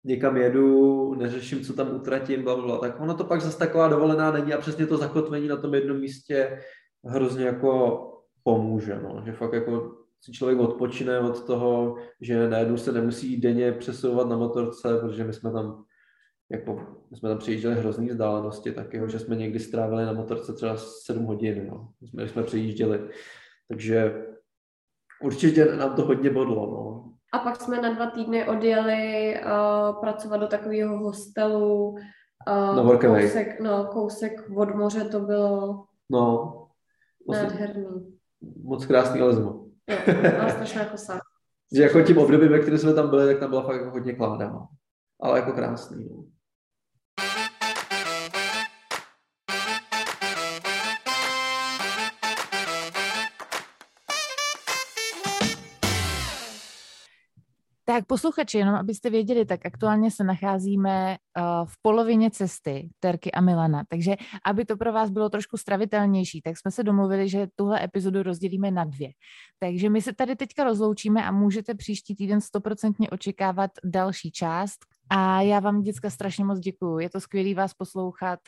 někam jedu, neřeším, co tam utratím, bla, bla, tak ono to pak zase taková dovolená není a přesně to zakotvení na tom jednom místě hrozně jako pomůže, no, že fakt jako si člověk odpočine od toho, že najednou se nemusí denně přesouvat na motorce, protože my jsme tam jako, my jsme tam přijížděli hrozný vzdálenosti, tak jeho, že jsme někdy strávili na motorce třeba 7 hodin, no, jsme, jsme přijížděli. Takže určitě nám to hodně bodlo, no. A pak jsme na dva týdny odjeli uh, pracovat do takového hostelu. Uh, no, kousek, no, kousek od moře to bylo no, nádherný. Moc krásný, ale zima. Jo. Že jako tím obdobím, ve kterém jsme tam byli, tak tam byla fakt jako hodně kláda. No. Ale jako krásný. No. Tak posluchači, jenom abyste věděli, tak aktuálně se nacházíme uh, v polovině cesty Terky a Milana, takže aby to pro vás bylo trošku stravitelnější, tak jsme se domluvili, že tuhle epizodu rozdělíme na dvě. Takže my se tady teďka rozloučíme a můžete příští týden stoprocentně očekávat další část. A já vám děcka strašně moc děkuju. Je to skvělý vás poslouchat.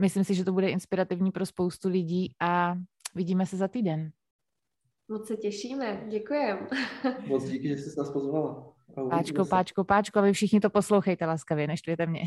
Myslím si, že to bude inspirativní pro spoustu lidí a vidíme se za týden. Moc se těšíme, děkujeme. Moc díky, že jsi nás pozvala. Páčko, páčko, páčko, a vy všichni to poslouchejte laskavě, neštvěte mě.